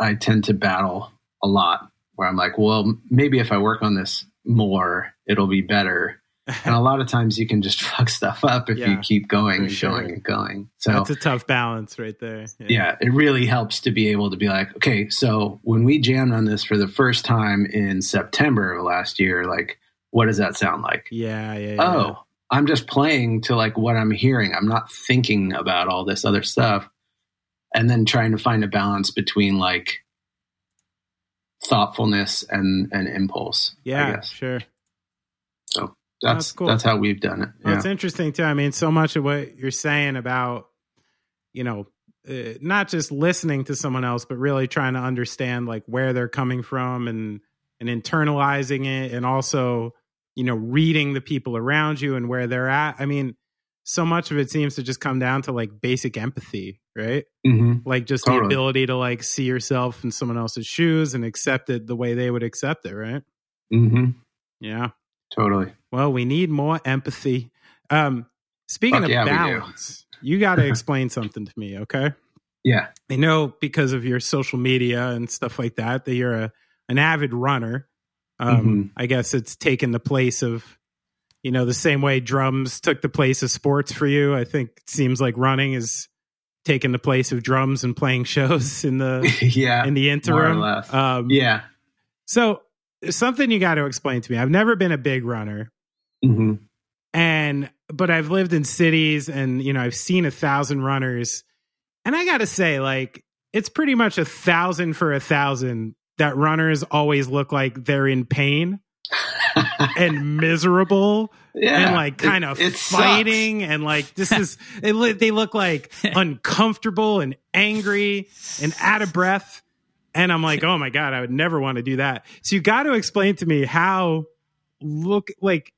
I tend to battle a lot. Where I'm like, well, maybe if I work on this more, it'll be better. And a lot of times you can just fuck stuff up if you keep going and sure. going and going. So That's a tough balance right there. yeah, it really helps to be able to be like, okay, so when we jammed on this for the first time in September of last year, like, what does that sound like? Yeah, yeah, yeah. oh, I'm just playing to like what I'm hearing. I'm not thinking about all this other stuff. And then trying to find a balance between like thoughtfulness and, and impulse. Yeah, sure. That's That's cool. that's how we've done it. Well, Yeah. it's interesting too. I mean, so much of what you're saying about, you know, uh, not just listening to someone else, but really trying to understand like where they're coming from and and internalizing it, and also, you know, reading the people around you and where they're at. I mean, so much of it seems to just come down to like basic empathy, right? hmm Like just the ability to like see yourself in someone else's shoes and accept it the way they would accept it, right? hmm Yeah. Totally. Well, we need more empathy. Um, speaking Fuck of yeah, balance, you got to explain something to me, okay? Yeah. I know because of your social media and stuff like that that you're a an avid runner. Um, Mhm. I guess it's taken the place of, you know, the same way drums took the place of sports for you. I think it seems like running is taking the place of drums and playing shows in the yeah. in the interim. Um, yeah. So something you got to explain to me. I've never been a big runner hmm and but I've lived in cities and you know I've seen a thousand runners, and I got to say like it's pretty much a thousand for a thousand that runners always look like they're in pain and miserable yeah. and like kind of It- it sucks. fighting and like this is it, they look like uncomfortable and angry and out of breath and i'm like oh my god i would never want to do that so you got to explain to me how look like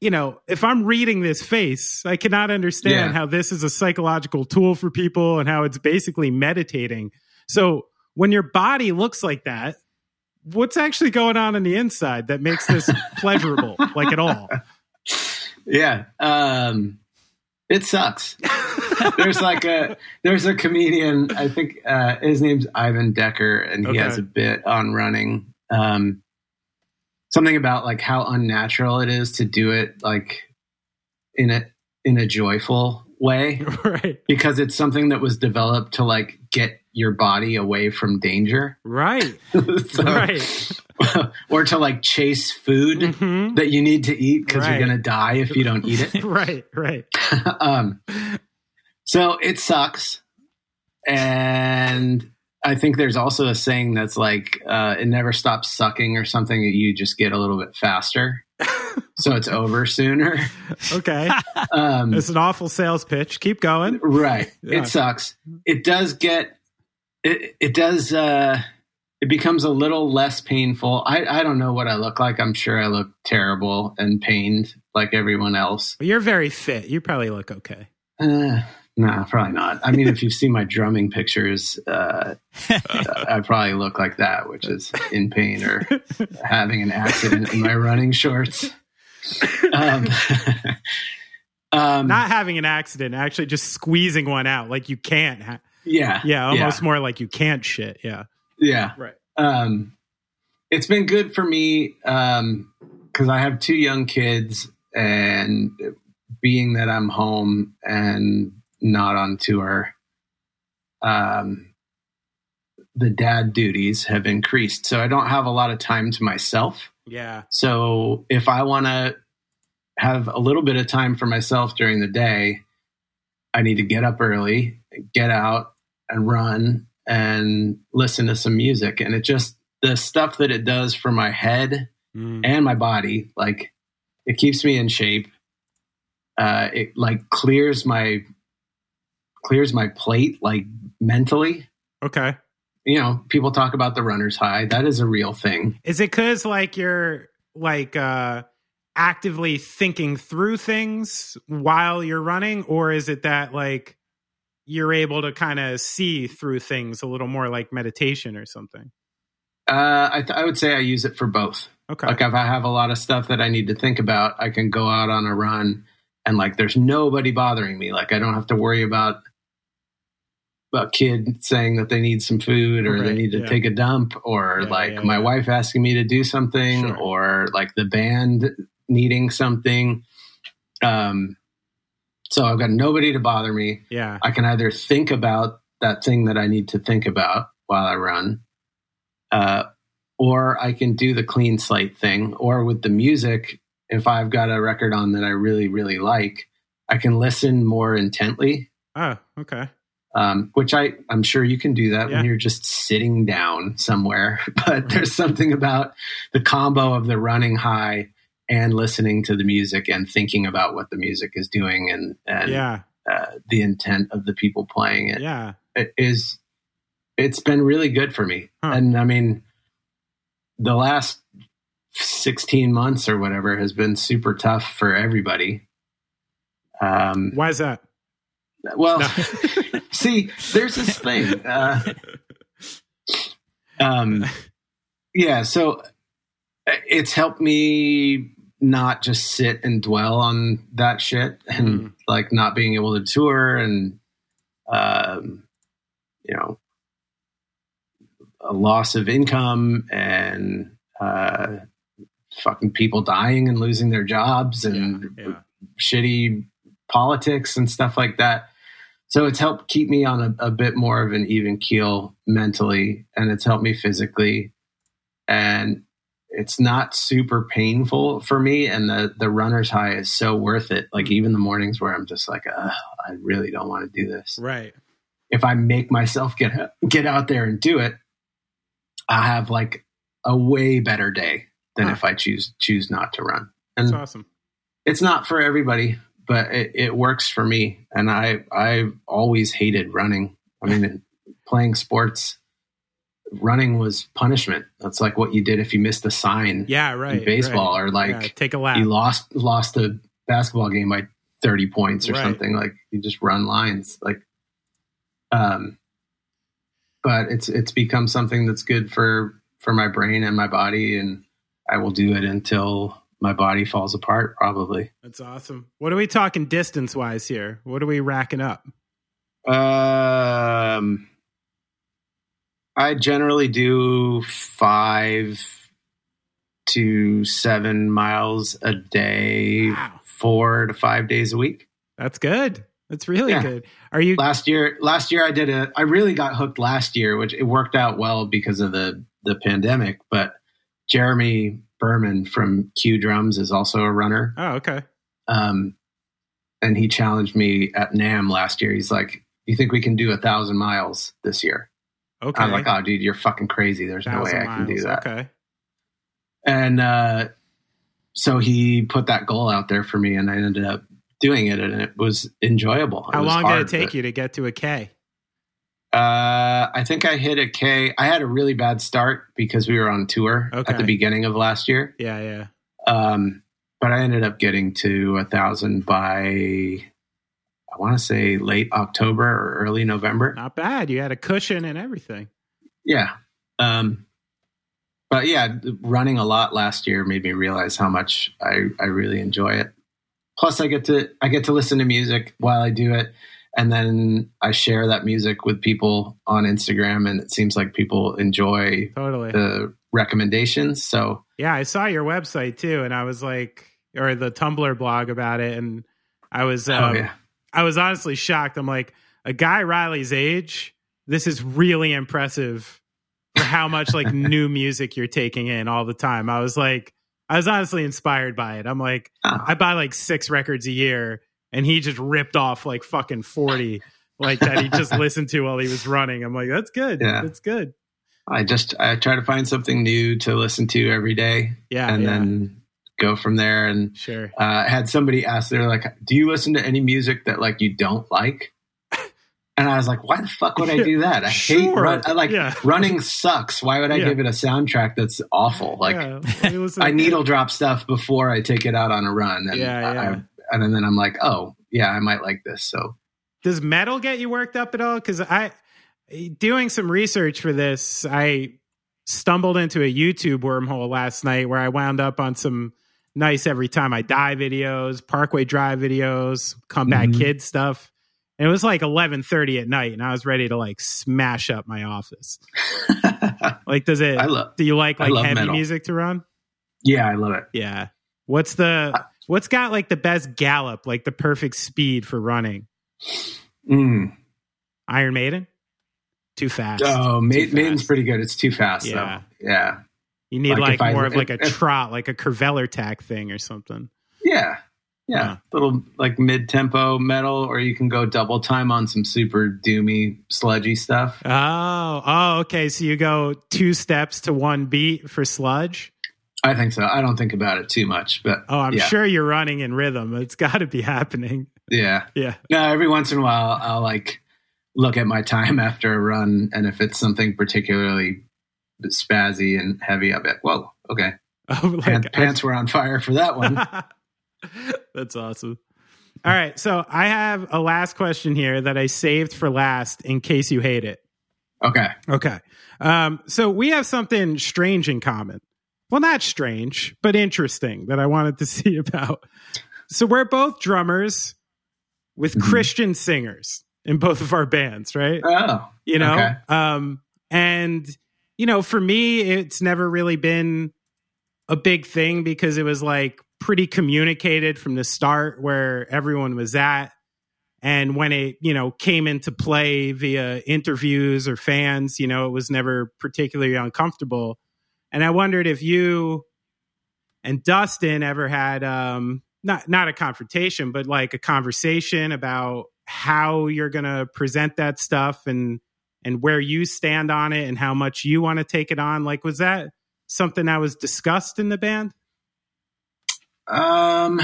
you know if i'm reading this face i cannot understand Yeah. how this is a psychological tool for people and how it's basically meditating so when your body looks like that what's actually going on in the inside that makes this pleasurable like at all Yeah. Um, it sucks. there's like a there's a comedian. I think uh, his name's Ivan Decker, and he Okay. has a bit on running. Um, something about like how unnatural it is to do it like in a in a joyful way right. because it's something that was developed to like get your body away from danger. Right. So- right. or to like chase food Mhm. that you need to eat because Right. you're going to die if you don't eat it. Right. Right. um, so it sucks. And I think there's also a saying that's like, uh, it never stops sucking or something that you just get a little bit faster. so it's over sooner. Okay. Um, It's an awful sales pitch. Keep going. right. Yeah. It sucks. It does get, it, it does, uh, it becomes a little less painful. I, I don't know what I look like. I'm sure I look terrible and pained like everyone else. You're very fit. You probably look okay. Uh, no, probably not. I mean, if you've seen my drumming pictures, uh, I probably look like that, which is in pain or having an accident in my running shorts. Um, um, Not having an accident, actually just squeezing one out like you can't. Ha- yeah, yeah, almost more like you can't shit. Yeah. Yeah. Right. Um, it's been good for me because I have two young kids, and being that I'm home and not on tour, um, the dad duties have increased. So I don't have a lot of time to myself. Yeah. So if I want to have a little bit of time for myself during the day, I need to get up early, get out and run and listen to some music. And it just, the stuff that it does for my head Mm. and my body, like it keeps me in shape. Uh, it like clears my, clears my plate, like mentally. Okay. You know, people talk about the runner's high. That is a real thing. Is it because like you're like uh actively thinking through things while you're running, or is it that like you're able to kind of see through things a little more like meditation or something? Uh, I, th- I would say I use it for both. Okay. Like if I have a lot of stuff that I need to think about, I can go out on a run and like there's nobody bothering me. Like I don't have to worry about about kid saying that they need some food or they need to yeah. take a dump or Yeah, like yeah, my wife asking me to do something Sure. or like the band needing something. Um so I've got nobody to bother me. yeah. I can either think about that thing that I need to think about while I run, uh, or I can do the clean slate thing. Or with the music, if I've got a record on that I really, really like, I can listen more intently, Oh, okay. um, which I, I'm sure you can do that Yeah. when you're just sitting down somewhere. But there's something about the combo of the running high and listening to the music and thinking about what the music is doing and, and Yeah. uh, the intent of the people playing it Yeah. it is it's been really good for me Huh. and i mean the last 16 months or whatever has been super tough for everybody um Why is that? well No. see there's this thing uh um yeah so uh, it's helped me not just sit and dwell on that shit and Mm. like not being able to tour and um you know a loss of income and uh fucking people dying and losing their jobs and Yeah. shitty politics and stuff like that. So it's helped keep me on a, a bit more of an even keel mentally, and it's helped me physically. And it's not super painful for me, and the the runner's high is so worth it. Like hmm. even the mornings where I'm just like, I really don't want to do this. Right. If I make myself get get out there and do it, I have like a way better day than Huh. if I choose choose not to run. And That's awesome. it's not for everybody, but it, it works for me. And I i've always hated running. I mean, playing sports, running was punishment. That's like what you did if you missed a sign Yeah. Right. in baseball, right. or like Yeah, take a lap. you lost lost a basketball game by thirty points or Right. something. Like you just run lines. Like, um, but it's it's become something that's good for for my brain and my body, and I will do it until my body falls apart. Probably. That's awesome. What are we talking distance wise here? What are we racking up? Um, I generally do five to seven miles a day, Wow. four to five days a week. That's good. That's really Yeah. good. Are you last year last year i did a i really got hooked last year which it worked out well because of the the pandemic but jeremy berman from q drums is also a runner Oh, okay. um and he challenged me at NAMM last year he's like you think we can do a thousand miles this year Okay. i was like oh dude you're fucking crazy there's no way i can do that Okay. and uh so he put that goal out there for me and i ended up doing it and it was enjoyable How was long hard, did it take but- you to get to a K? Uh, I think I hit a K. I had a really bad start because we were on tour Okay. at the beginning of last year. Yeah, yeah. Um, but I ended up getting to a thousand by I want to say late October or early November. Not bad. You had a cushion and everything. Yeah. Um, but yeah, running a lot last year made me realize how much I, I really enjoy it. Plus, I get to I get to listen to music while I do it, and then I share that music with people on Instagram, and it seems like people enjoy Totally. the recommendations. So Yeah, I saw your website too, and I was like, or the Tumblr blog about it, and I was, um, oh yeah, I was honestly shocked. I'm like, a guy Riley's age, this is really impressive for how much like new music you're taking in all the time. I was like, I was honestly inspired by it. I'm like, Oh. I buy like six records a year, and he just ripped off like fucking forty, like that he just listened to while he was running. I'm like, that's good. Yeah. That's good. I just I try to find something new to listen to every day, Yeah, and yeah, then go from there. And sure. uh, had somebody ask, they're like, "Do you listen to any music that like you don't like?" And I was like, "Why the fuck would I do that? I hate Sure. run. I like Yeah. running sucks. Why would I Yeah. give it a soundtrack that's awful? Like Yeah, I needle drop stuff before I take it out on a run, and Yeah, yeah. I, and then I'm like, oh yeah, I might like this. So does metal get you worked up at all because i doing some research for this i stumbled into a youtube wormhole last night where i wound up on some nice every time i die videos parkway drive videos comeback Mhm. kid stuff and it was like 11.30 at night and i was ready to like smash up my office like does it I love. do you like like heavy metal. music to run Yeah, I love it. yeah what's the what's got like the best gallop like the perfect speed for running Mm. Iron Maiden? Too fast. Oh, Too fast. Maiden's pretty good. It's too fast Yeah. though. Yeah, You need like like, if I- more of like a if- trot, like a Kvelertak thing or something. yeah, yeah. Yeah. Little like mid tempo metal, or you can go double time on some super doomy sludgy stuff. Oh, oh, okay. So you go two steps to one beat for sludge. I think so. I don't think about it too much, but Oh, I'm yeah. sure you're running in rhythm. It's got to be happening. Yeah. Yeah. No, every once in a while, I'll like look at my time after a run, and if it's something particularly spazzy and heavy, I'll be like, "Whoa, okay." Oh, like, Pants, pants were on fire for that one. That's awesome. All right. So I have a last question here that I saved for last in case you hate it. Okay. Okay. Um, so we have something strange in common. Well, not strange, but interesting that I wanted to see about. So we're both drummers with Mhm. Christian singers in both of our bands, right? Oh, You know? okay. Um, and, you know, for me, it's never really been a big thing because it was like pretty communicated from the start where everyone was at. And when it, you know, came into play via interviews or fans, you know, it was never particularly uncomfortable. And I wondered if you and Dustin ever had um not not a confrontation, but like a conversation about how you're gonna present that stuff and and where you stand on it and how much you want to take it on. Like was that something that was discussed in the band? Um,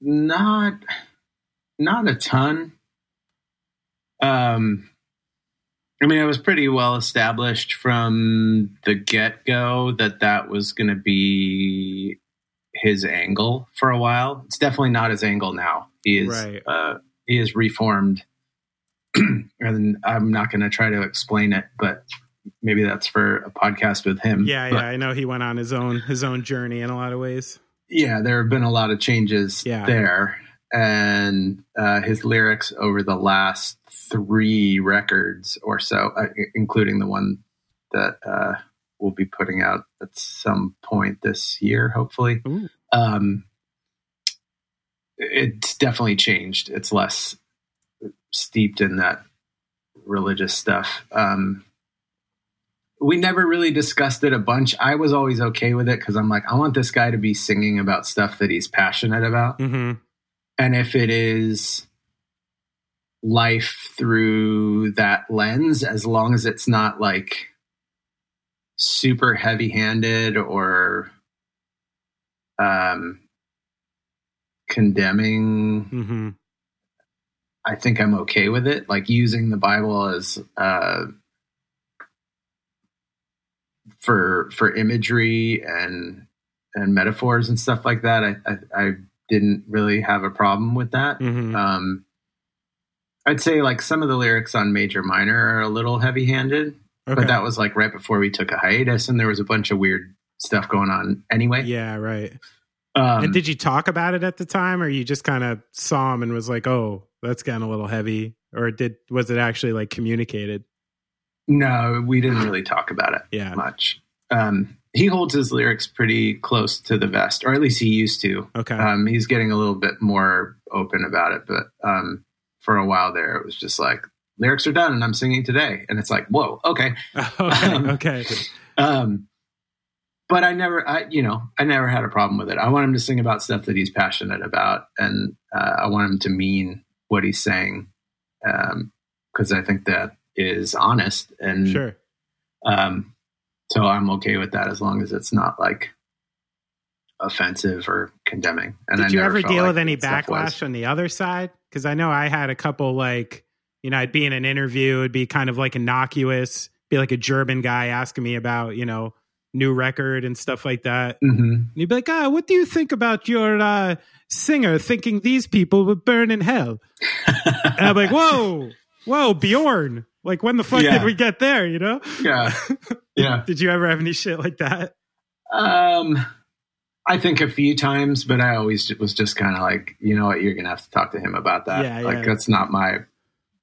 not, not a ton. Um, I mean, it was pretty well established from the get go that that was going to be his angle for a while. It's definitely not his angle now. He is, Right. uh, he is reformed. and I'm not going to try to explain it, but maybe that's for a podcast with him. Yeah, But- yeah. I know he went on his own his own journey in a lot of ways. yeah, there have been a lot of changes Yeah. there. And uh, his lyrics over the last three records or so, uh, including the one that uh, we'll be putting out at some point this year, hopefully. Um, it's definitely changed. It's less steeped in that religious stuff. Um, we never really discussed it a bunch. I was always okay with it because I'm like, I want this guy to be singing about stuff that he's passionate about. hmm And if it is life through that lens, as long as it's not like super heavy handed or um, condemning hmm I think I'm okay with it. Like using the Bible as uh, for for imagery and and metaphors and stuff like that. I I, I didn't really have a problem with that. hmm Um, I'd say like some of the lyrics on Major Minor are a little heavy handed, okay. but that was like right before we took a hiatus, and there was a bunch of weird stuff going on anyway. yeah, right. Um, and did you talk about it at the time, or you just kind of saw him and was like, "Oh, that's getting a little heavy," or did was it actually like communicated? no, we didn't really talk about it. Yeah. much. Um, he holds his lyrics pretty close to the vest, or at least he used to. Okay. Um, he's getting a little bit more open about it, but um, for a while there, it was just like lyrics are done and I'm singing today, and it's like, whoa, okay. okay. um, okay. Um, but I never, I you know, I never had a problem with it. I want him to sing about stuff that he's passionate about, and uh, I want him to mean what he's saying, because I think that is honest and Sure. um, so I'm okay with that as long as it's not like offensive or condemning. And Did I you ever deal like with any that stuff was. backlash on the other side? Because I know I had a couple like, you know, I'd be in an interview, it'd be kind of like innocuous, be like a German guy asking me about, you know, new record and stuff like that. Mhm. And you'd be like, ah, what do you think about your uh, singer thinking these people would burn in hell? And I'm like, whoa, whoa, Bjorn. Like, when the fuck Yeah. did we get there, you know? yeah, yeah. Did you ever have any shit like that? Um, I think a few times, but I always was just kind of like, you know what, you're gonna have to talk to him about that. Yeah, like yeah. that's not my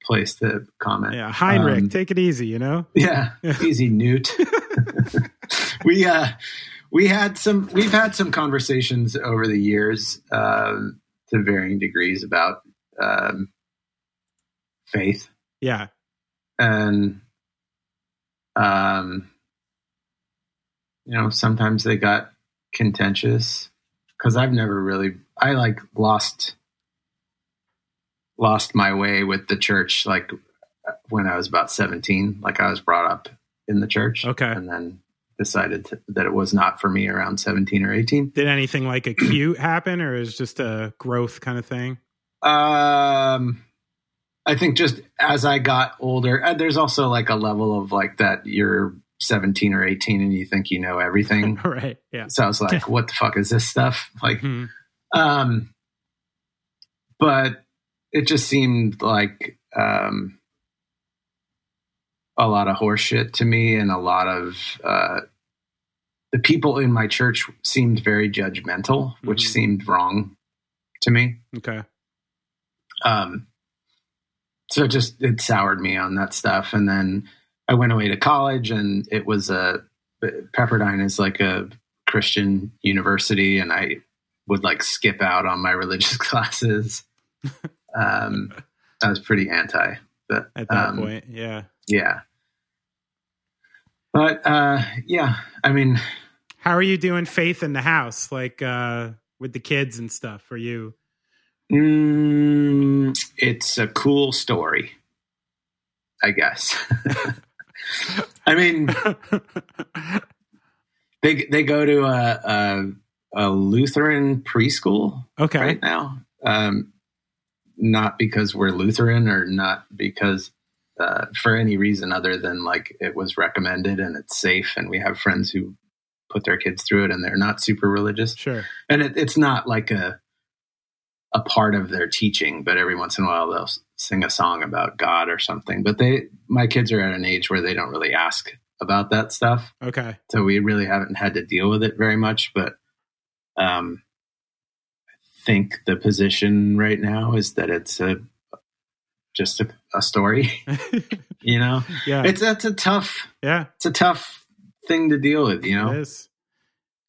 place to comment. Yeah, Heinrich, Um, take it easy, you know? Yeah, easy, Newt. we uh, we had some. We've had some conversations over the years um, to varying degrees about um, faith, Yeah. and um, you know, sometimes they got contentious because I've never really. I like lost lost my way with the church like when I was about 17 like I was brought up in the church Okay. and then decided to, that it was not for me around 17 or 18 Did anything like acute happen or is just a growth kind of thing? um I think just as I got older uh, there's also like a level of like that you're 17 or 18 and you think you know everything right. Yeah. so I was like what the fuck is this stuff like Mhm. Um, but it just seemed like um, a lot of horseshit to me, and a lot of uh, the people in my church seemed very judgmental, which Mhm. seemed wrong to me. Okay. Um, so it just it soured me on that stuff, and then I went away to college, and it was a Pepperdine is like a Christian university, and I would like skip out on my religious classes. um, I was pretty anti, but At that um, point. Yeah. Yeah. But uh, yeah, I mean, How are you doing faith in the house? Like uh with the kids and stuff for you? mm, it's a cool story, I guess. I mean, they they go to a a, a Lutheran preschool okay. right now. Um, not because we're Lutheran or not because uh, for any reason other than like it was recommended and it's safe, and we have friends who put their kids through it and they're not super religious, Sure. and it, it's not like a a part of their teaching, but every once in a while they'll sing a song about God or something. But they, my kids are at an age where they don't really ask about that stuff Okay. so we really haven't had to deal with it very much but um i think the position right now is that it's a just a, a story you know yeah. it's that's a tough yeah. it's a tough thing to deal with you know It is.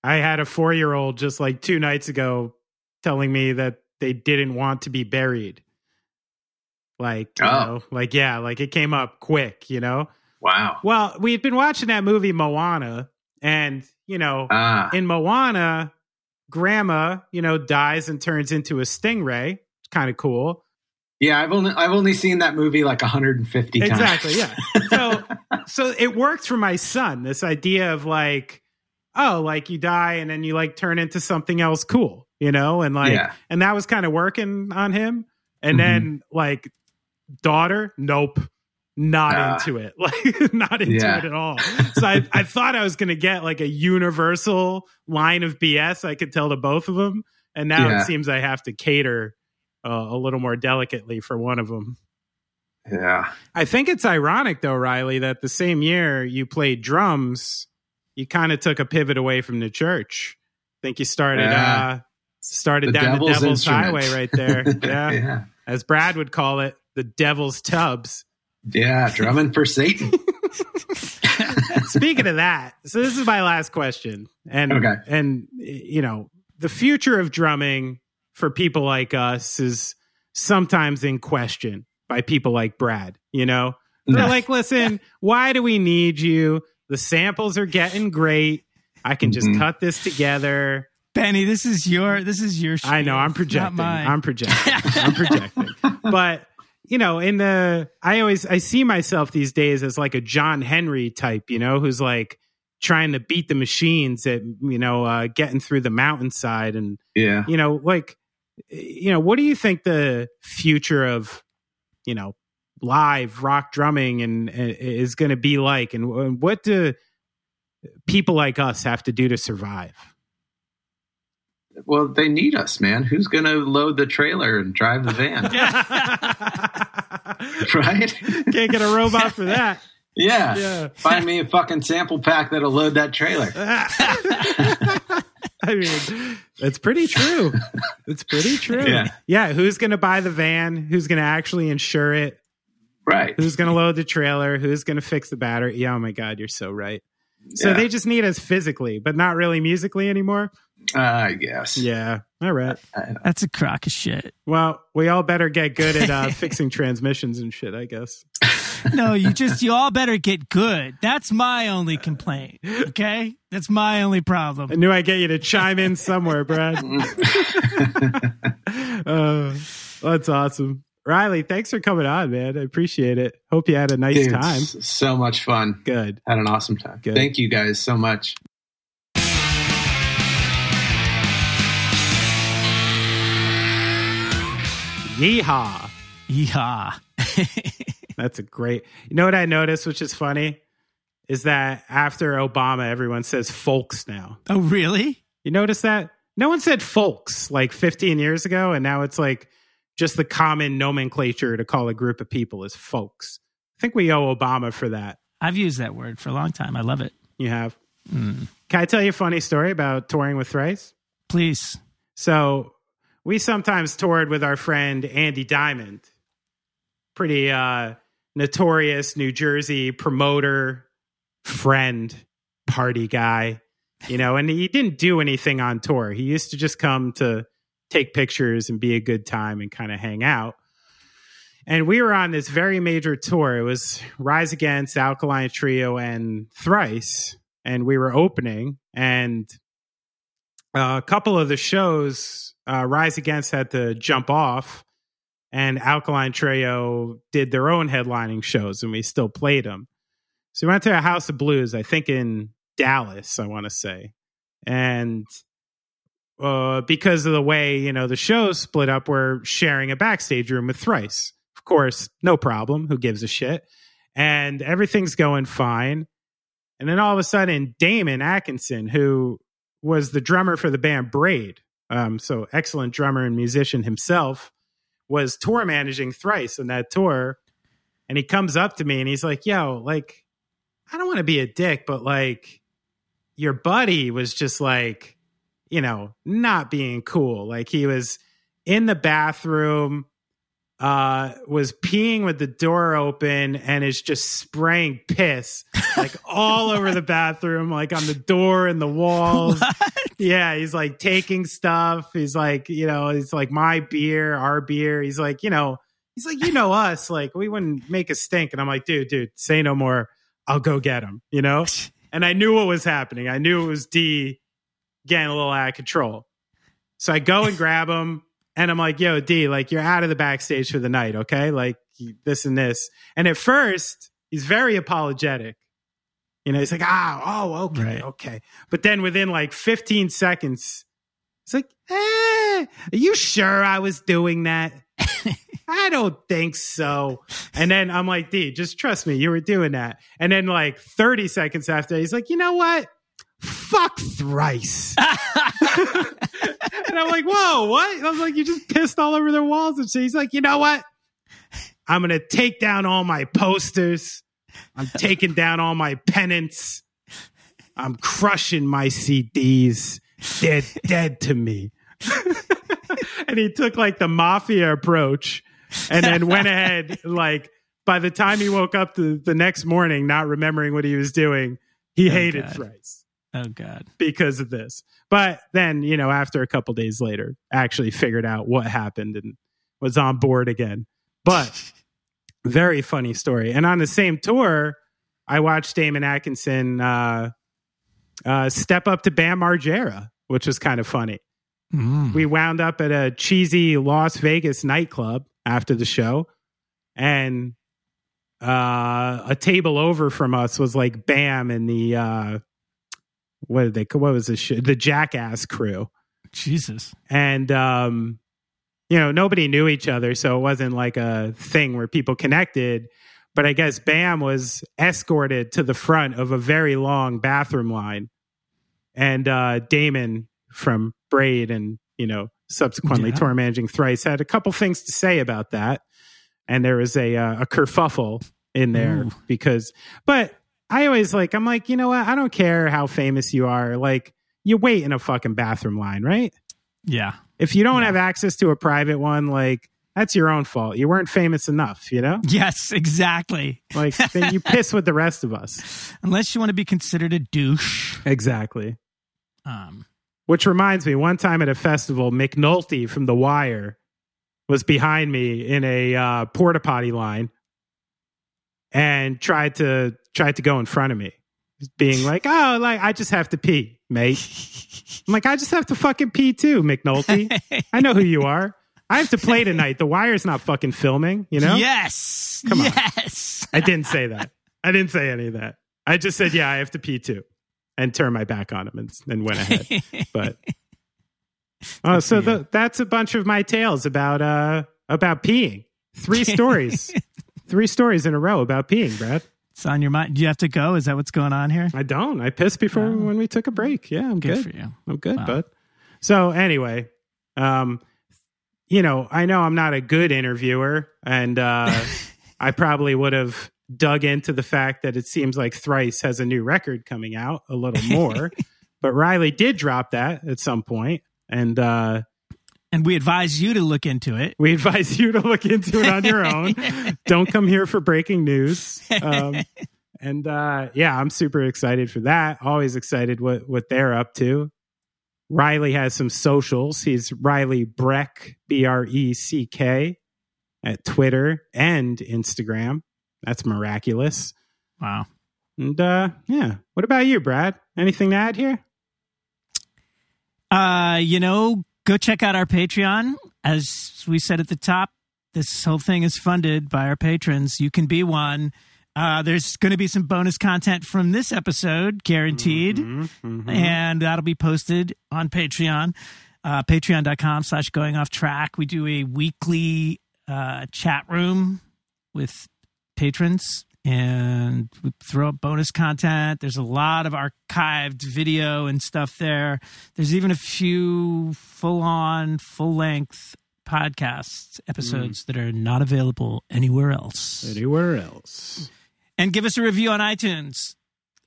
I had a four year old just like two nights ago telling me that they didn't want to be buried. Like, you Oh. know, like yeah, like it came up quick, you know. Wow. Well, we had been watching that movie Moana, and you know, Ah, in Moana, Grandma, you know, dies and turns into a stingray. It's kind of cool. Yeah. I've only I've only seen that movie like 150 times. Exactly, yeah. So so it worked for my son, this idea of like, oh, like you die and then you like turn into something else cool, you know? And like Yeah. and that was kind of working on him. And Mhm. then like daughter, nope. Not Ah. into it. Like not into Yeah. it at all. So I, I thought I was gonna get like a universal line of BS I could tell to both of them. And now Yeah. it seems I have to cater uh, a little more delicately for one of them. Yeah. I think it's ironic though, Riley, that the same year you played drums, you kind of took a pivot away from the church. I think you started Yeah. uh started The down devil's the devil's instrument. highway right there. Yeah. yeah. As Brad would call it, the devil's tubs. Yeah. Drumming for Satan. Speaking of that, so this is my last question. And Okay. and you know, the future of drumming for people like us is sometimes in question by people like Brad, you know? They're No. like, listen, why do we need you? The samples are getting great. I can just Mhm. cut this together. Benny, this is your this is your. I know I'm projecting. I'm projecting. I'm projecting. But you know, in the I always I see myself these days as like a John Henry type, you know, who's like trying to beat the machines at you know uh, getting through the mountainside and Yeah. you know like you know what do you think the future of you know live rock drumming and, and is going to be like and, and what do people like us have to do to survive Well, they need us, man. Who's going to load the trailer and drive the van? right? can't get a robot for that Yeah. Yeah. Find me a fucking sample pack that'll load that trailer. I mean, it's pretty true. It's pretty true. Yeah. Yeah. Who's going to buy the van? Who's going to actually insure it? Right. Who's going to load the trailer? Who's going to fix the battery? Yeah. Oh my God. You're so right. So Yeah. they just need us physically, but not really musically anymore. Uh, I guess. Yeah. All right. That's a crock of shit. Well, we all better get good at uh, fixing transmissions and shit, I guess. No, you just you all better get good. That's my only complaint. Okay, that's my only problem. I knew I'd get you to chime in somewhere, Brad. uh, that's awesome. Riley, thanks for coming on, man. I appreciate it. Hope you had a nice Dude, time. So much fun. Good. Had an awesome time. Good. Thank you guys so much. Yeehaw. Yeehaw. That's a great. You know what I noticed, which is funny, is that after Obama, everyone says folks now. oh, really? You notice that? No one said folks like 15 years ago, and now it's like just the common nomenclature to call a group of people is folks. I think we owe Obama for that. I've used that word for a long time. I love it. You have. Mm. Can I tell you a funny story about touring with Thrice? Please. So we sometimes toured with our friend Andy Diamond, pretty uh, notorious New Jersey promoter, friend, party guy, you know, and he didn't do anything on tour. He used to just come to take pictures and be a good time and kind of hang out. And we were on this very major tour. It was Rise Against, Alkaline Trio, and Thrice. And we were opening, and uh, a couple of the shows, uh, Rise Against had to jump off, and Alkaline Trio did their own headlining shows, and we still played them. So we went to a House of Blues, I think in Dallas, I want to say, and uh, because of the way you know the shows split up, we're sharing a backstage room with Thrice. Of course, no problem. Who gives a shit? And everything's going fine. And then all of a sudden, Damon Atkinson, who was the drummer for the band Braid, um, so excellent drummer and musician himself, was tour managing Thrice on that tour. And he comes up to me and he's like, Yo, like, I don't want to be a dick, but like, your buddy was just like, you know, not being cool. Like, he was in the bathroom, uh, was peeing with the door open and is just spraying piss like all over the bathroom, like on the door and the walls. Yeah, he's like taking stuff. He's like, you know, it's like my beer, our beer. He's like, you know, he's like, you know us, like we wouldn't make a stink. And I'm like, dude, dude, say no more. I'll go get him, you know? And I knew what was happening. I knew it was D getting a little out of control. So I go and grab him and I'm like, yo, D, like you're out of the backstage for the night, okay? Like this and this. And at first, he's very apologetic. You know, he's like, ah, oh, okay, Right. okay. But then within like 15 seconds, it's like, eh, are you sure I was doing that? I don't think so. And then I'm like, D, just trust me, you were doing that. And then like 30 seconds after, he's like, you know what? Fuck thrice. and I'm like, whoa, what? I was like, you just pissed all over their walls and shit. He's like, you know what? I'm gonna take down all my posters. I'm taking down all my pennants. I'm crushing my CDs. They're dead to me. and he took like the mafia approach and then went ahead like by the time he woke up the, the next morning not remembering what he was doing he Oh, hated God. thrice Oh God. because of this. But then you know after a couple days later actually figured out what happened and was on board again. But very funny story. And on the same tour i watched damon atkinson uh, uh, step up to bam margera which was kind of funny. Mm. we wound up at a cheesy Las Vegas nightclub after the show, and uh, a table over from us was like Bam and the uh, what did they? What was the sh- the Jackass crew? Jesus. And um, you know nobody knew each other, so it wasn't like a thing where people connected. But I guess Bam was escorted to the front of a very long bathroom line, and uh, Damon from Braid and you know subsequently Yeah. tour managing Thrice had a couple things to say about that, and there was a uh, a kerfuffle in there Ooh. because. But I always like I'm like you know what I don't care how famous you are like you wait in a fucking bathroom line right Yeah. if you don't Yeah. have access to a private one like that's your own fault you weren't famous enough you know Yes, exactly. like then you piss with the rest of us Unless you want to be considered a douche. exactly Um, Which reminds me, one time at a festival, McNulty from The Wire was behind me in a uh, porta potty line and tried to tried to go in front of me, being like, "Oh, like I just have to pee, mate." I'm like, "I just have to fucking pee too, McNulty. I know who you are. I have to play tonight. The Wire's not fucking filming, you know." Yes. Come on. yes. I didn't say that. I didn't say any of that. I just said, "Yeah, I have to pee too," and turned my back on him and, and went ahead. but oh, so the, that's a bunch of my tales about uh about peeing. Three stories, three stories in a row about peeing, Brad. It's on your mind. Do you have to go? Is that what's going on here? I don't. I pissed before when we took a break. Yeah, I'm Good, good. for you. I'm good, Wow. bud. So anyway, um, you know, I know I'm not a good interviewer, and uh, I probably would have dug into the fact that it seems like Thrice has a new record coming out a little more. but Riley did drop that at some point, and uh, And we advise you to look into it. we advise you to look into it on your own. Don't come here for breaking news. Um, and uh, yeah, I'm super excited for that. Always excited what what they're up to. Riley has some socials. He's Riley Breck, B R E C K, at Twitter and Instagram. That's miraculous. Wow. And uh, yeah, what about you, Brad? Anything to add here? Uh, you know, go check out our Patreon. As we said at the top, this whole thing is funded by our patrons. You can be one. Uh, there's going to be some bonus content from this episode, guaranteed, Mhm, mhm. and that'll be posted on Patreon. Uh, Patreon.com slash going off track. We do a weekly uh, chat room with patrons and we throw up bonus content. There's a lot of archived video and stuff there. There's even a few full on, full length podcast episodes that are not available anywhere else. Anywhere else? And give us a review on iTunes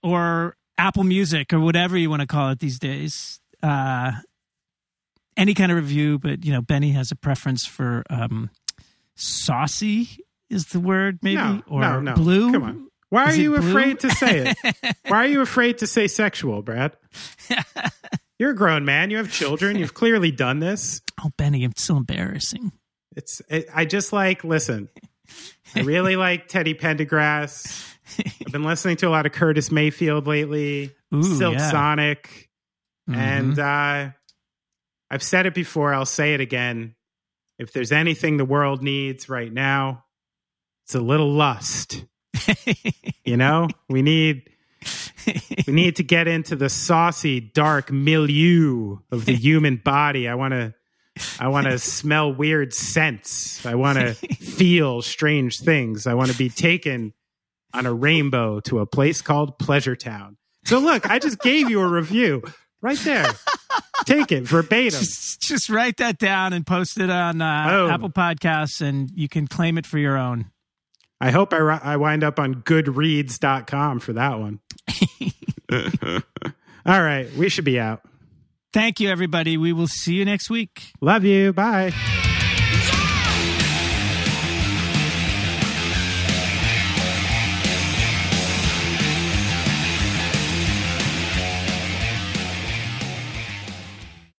or Apple Music or whatever you want to call it these days. Uh, any kind of review, but you know, Benny has a preference for um, saucy is the word maybe No, or no, no. blue. Come on. Why are you blue? afraid to say it? Why are you afraid to say sexual, Brad? You're a grown man. You have children. You've clearly done this. Oh, Benny, it's so embarrassing. It's. It, I just like. Listen, I really like Teddy Pendergrass. I've been listening to a lot of Curtis Mayfield lately. Ooh, Silk yeah. Sonic, Mhm. and uh, I've said it before. I'll say it again. If there's anything the world needs right now, it's a little lust. You know, we need we need to get into the saucy, dark milieu of the human body. I want to I want to smell weird scents. I want to feel strange things. I want to be taken on a rainbow to a place called Pleasure Town. So look, I just gave you a review right there. Take it verbatim. just, just write that down and post it on uh, Oh. Apple Podcasts, and you can claim it for your own. I hope I, I wind up on goodreads.com for that one. All right, we should be out. Thank you, everybody. We will see you next week. Love you. Bye.